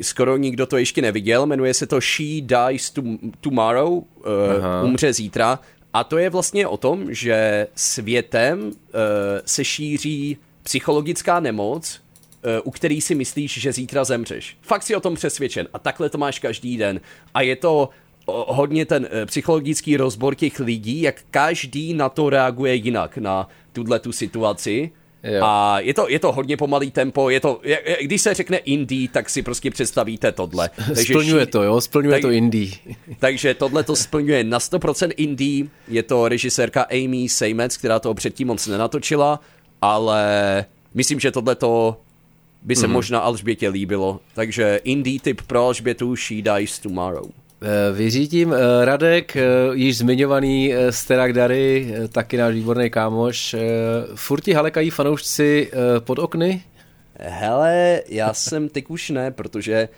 skoro nikdo to ještě neviděl, jmenuje se to She Dies to, Tomorrow, uh, umře zítra, a to je vlastně o tom, že světem uh, se šíří psychologická nemoc, eh, u který si myslíš, že zítra zemřeš. Fakt si o tom přesvědčen a takhle to máš každý den. A je to hodně ten eh, psychologický rozbor těch lidí, jak každý na to reaguje jinak, na tuhle tu situaci. Jo. A je to, je to hodně pomalý tempo, je to, je, je- když se řekne indie, tak si prostě představíte tohle. Splňuje ší- to, jo, splňuje tak- to indie. takže tohle to splňuje na 100% indie. Je to režisérka Amy Seymetz, která to předtím moc nenatočila, ale myslím, že tohle to by se mm. možná Alžbětě líbilo. Takže indie tip pro Alžbětu She Dies Tomorrow. Eh, Vyřídím eh, Radek, eh, již zmiňovaný Sterak Dary, taky náš výborný kámoš. Eh, Furt ti halekají fanoušci pod okny? Hele, já jsem teď už ne, protože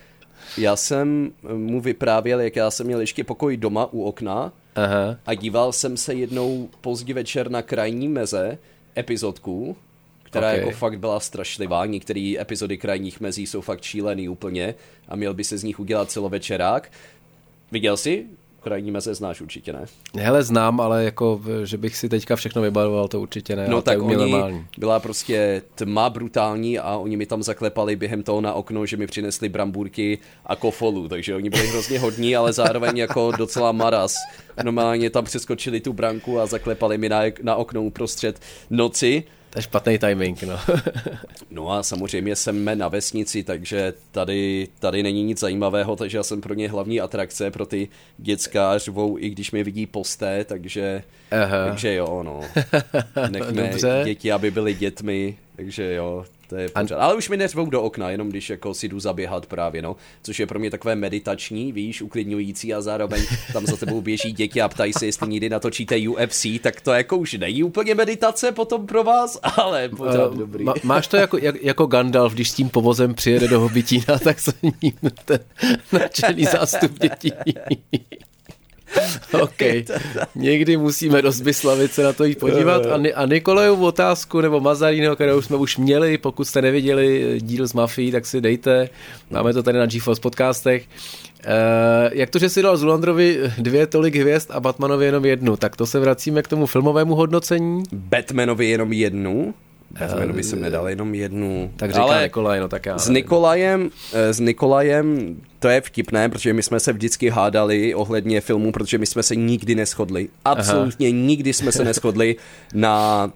já jsem mu vyprávěl, jak já jsem měl ještě pokoj doma u okna Aha. a díval jsem se jednou pozdě večer na krajní meze epizodku, která Ok. okay. jako fakt byla strašlivá. Některé epizody krajních mezí jsou fakt šílený úplně a měl by se z nich udělat celovečerák. Viděl jsi? Krajní meze znáš určitě, ne? Hele, znám, ale jako, že bych si teďka všechno vybavoval, to určitě ne. No to tak oni, normální. byla prostě tma brutální a oni mi tam zaklepali během toho na okno, že mi přinesli brambůrky a kofolu, takže oni byli hrozně hodní, ale zároveň jako docela maras. Normálně tam přeskočili tu branku a zaklepali mi na, na okno uprostřed noci. To je špatný timing, no. no a samozřejmě jsme na vesnici, takže tady, tady není nic zajímavého, takže já jsem pro ně hlavní atrakce, pro ty dětská řvou, i když mě vidí posté, takže, Aha. takže jo, no. Nechme Dobře. děti, aby byly dětmi, takže jo, to je pořád. Ale už mi neřvou do okna, jenom když jako si jdu zaběhat právě, no. Což je pro mě takové meditační, víš, uklidňující a zároveň tam za tebou běží děti a ptají se, jestli nikdy natočíte UFC, tak to jako už není úplně meditace potom pro vás, ale pořád uh, dobrý. Má, máš to jako, jak, jako Gandalf, když s tím povozem přijede do Hobitína, tak se ním ten nadšený zástup dětí. OK. Někdy musíme do Zbyslavice na to jít podívat. A, a Nikolajovu otázku, nebo Mazaríno, kterou jsme už měli, pokud jste neviděli díl z Mafii, tak si dejte. Máme to tady na GeForce podcastech. Uh, jak to, že si dal Zulandrovi dvě tolik hvězd a Batmanovi jenom jednu, tak to se vracíme k tomu filmovému hodnocení. Batmanovi jenom jednu? Batmanovi jsem nedal jenom jednu. Tak říká Ale Nikolaj, no tak já. S Nikolajem, eh, s Nikolajem to je vtipné, protože my jsme se vždycky hádali ohledně filmu, protože my jsme se nikdy neschodli. Absolutně Aha. nikdy jsme se neschodli na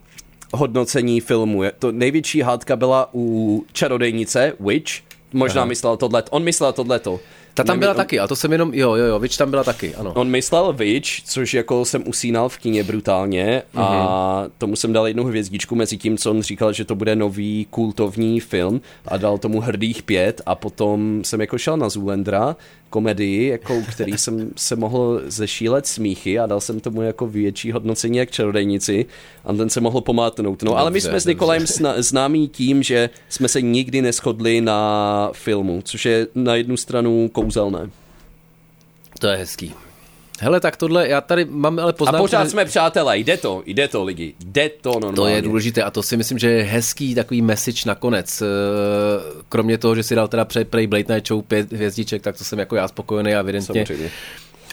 hodnocení filmu. To největší hádka byla u Čarodejnice, Witch, možná Aha. myslel tohle, on myslel tohleto. Ta tam byla on... taky, a to jsem jenom, jo, jo, jo, Witch tam byla taky, ano. On myslel Witch, což jako jsem usínal v kině brutálně mm-hmm. a mhm. tomu jsem dal jednu hvězdičku mezi tím, co on říkal, že to bude nový kultovní film a dal tomu hrdých pět a potom jsem jako šel na Zulendra komedii, jako, který jsem se mohl zešílet smíchy a dal jsem tomu jako větší hodnocení jak čarodejnici a ten se mohl pomátnout. No, dobře, ale my jsme s Nikolajem známí tím, že jsme se nikdy neschodli na filmu, což je na jednu stranu kouzelné. To je hezký. Hele, tak tohle, já tady mám ale poznámku... A pořád jsme přátelé, jde to, jde to lidi, jde to normálně. To je důležité a to si myslím, že je hezký takový message nakonec. Eh, kromě toho, že si dal teda před Play Blade Night Show pět hvězdiček, tak to jsem jako já spokojený a evidentně Samozřejmě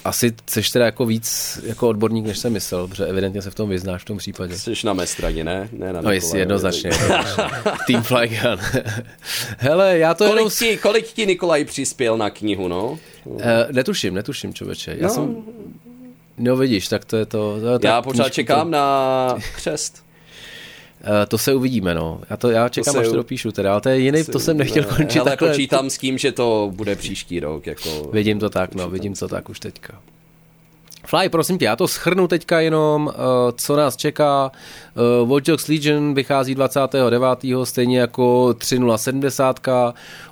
asi jsi teda jako víc jako odborník, než jsem myslel, protože evidentně se v tom vyznáš v tom případě. Jsi na mé straně, ne? ne na no jistě, jednoznačně. Team Flygun. Hele, já to kolik jenom... Ti, kolik ti Nikolaj přispěl na knihu, no? Uh, netuším, netuším, člověče. Já no. jsem... No vidíš, tak to je to... to je já pořád čekám to... na křest. Uh, to se uvidíme, no. Já, to, já čekám, to až to dopíšu teda, ale to je jiný, to jsem nechtěl ne, končit ale takhle. počítám s tím, že to bude příští rok. Jako... Vidím to tak, no, vidím to tak už teďka. Fly, prosím tě, já to schrnu teďka jenom, uh, co nás čeká. Watch Dogs Legion vychází 29. stejně jako 3070.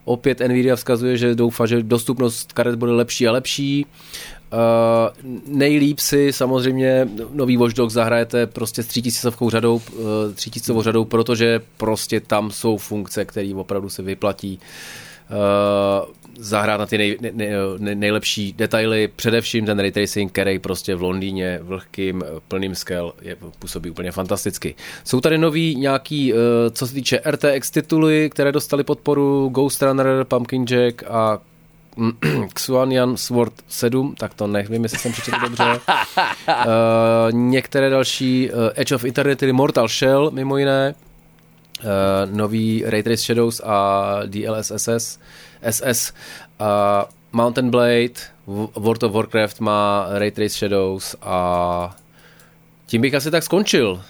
Opět Nvidia vzkazuje, že doufá, že dostupnost karet bude lepší a lepší. Uh, nejlíp si samozřejmě nový Watch Dogs zahrajete prostě s 3000 řadou, uh, 3000 řadou, protože prostě tam jsou funkce, které opravdu se vyplatí uh, zahrát na ty nej, nej, nej, nejlepší detaily, především ten ray tracing, který prostě v Londýně vlhkým, plným skel je, působí úplně fantasticky. Jsou tady nový nějaký, uh, co se týče RTX tituly, které dostali podporu Ghost Runner, Pumpkin Jack a Xuanian Sword 7, tak to nevím, jestli jsem přečetl dobře. uh, některé další uh, Edge of Eternity, Mortal Shell, mimo jiné. Uh, nový Ray Trace Shadows a DLSS SS. Uh, Mountain Blade, World of Warcraft má Ray Trace Shadows a tím bych asi tak skončil.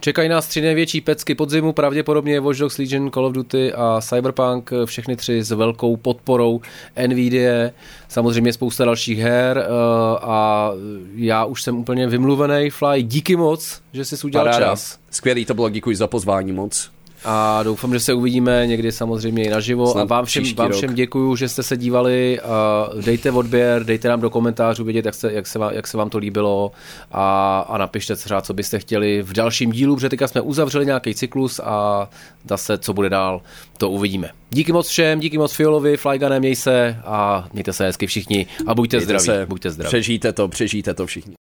Čekají nás tři největší pecky podzimu, pravděpodobně Watch Dogs Legion, Call of Duty a Cyberpunk, všechny tři s velkou podporou NVIDIA, samozřejmě spousta dalších her eh, a já už jsem úplně vymluvený, Fly, díky moc, že jsi udělal Paráda. čas. Skvělý to bylo, děkuji za pozvání moc a doufám, že se uvidíme někdy samozřejmě i naživo. Snad a vám všem, vám všem děkuju, že jste se dívali. A dejte odběr, dejte nám do komentářů vědět, jak se, jak se, vám, jak se vám to líbilo a, a napište třeba, co byste chtěli v dalším dílu, protože teďka jsme uzavřeli nějaký cyklus a zase, co bude dál, to uvidíme. Díky moc všem, díky moc Fiolovi, Flygane, měj se a mějte se hezky všichni a buďte zdraví. Se, buďte zdraví. Přežijte to, přežijte to všichni.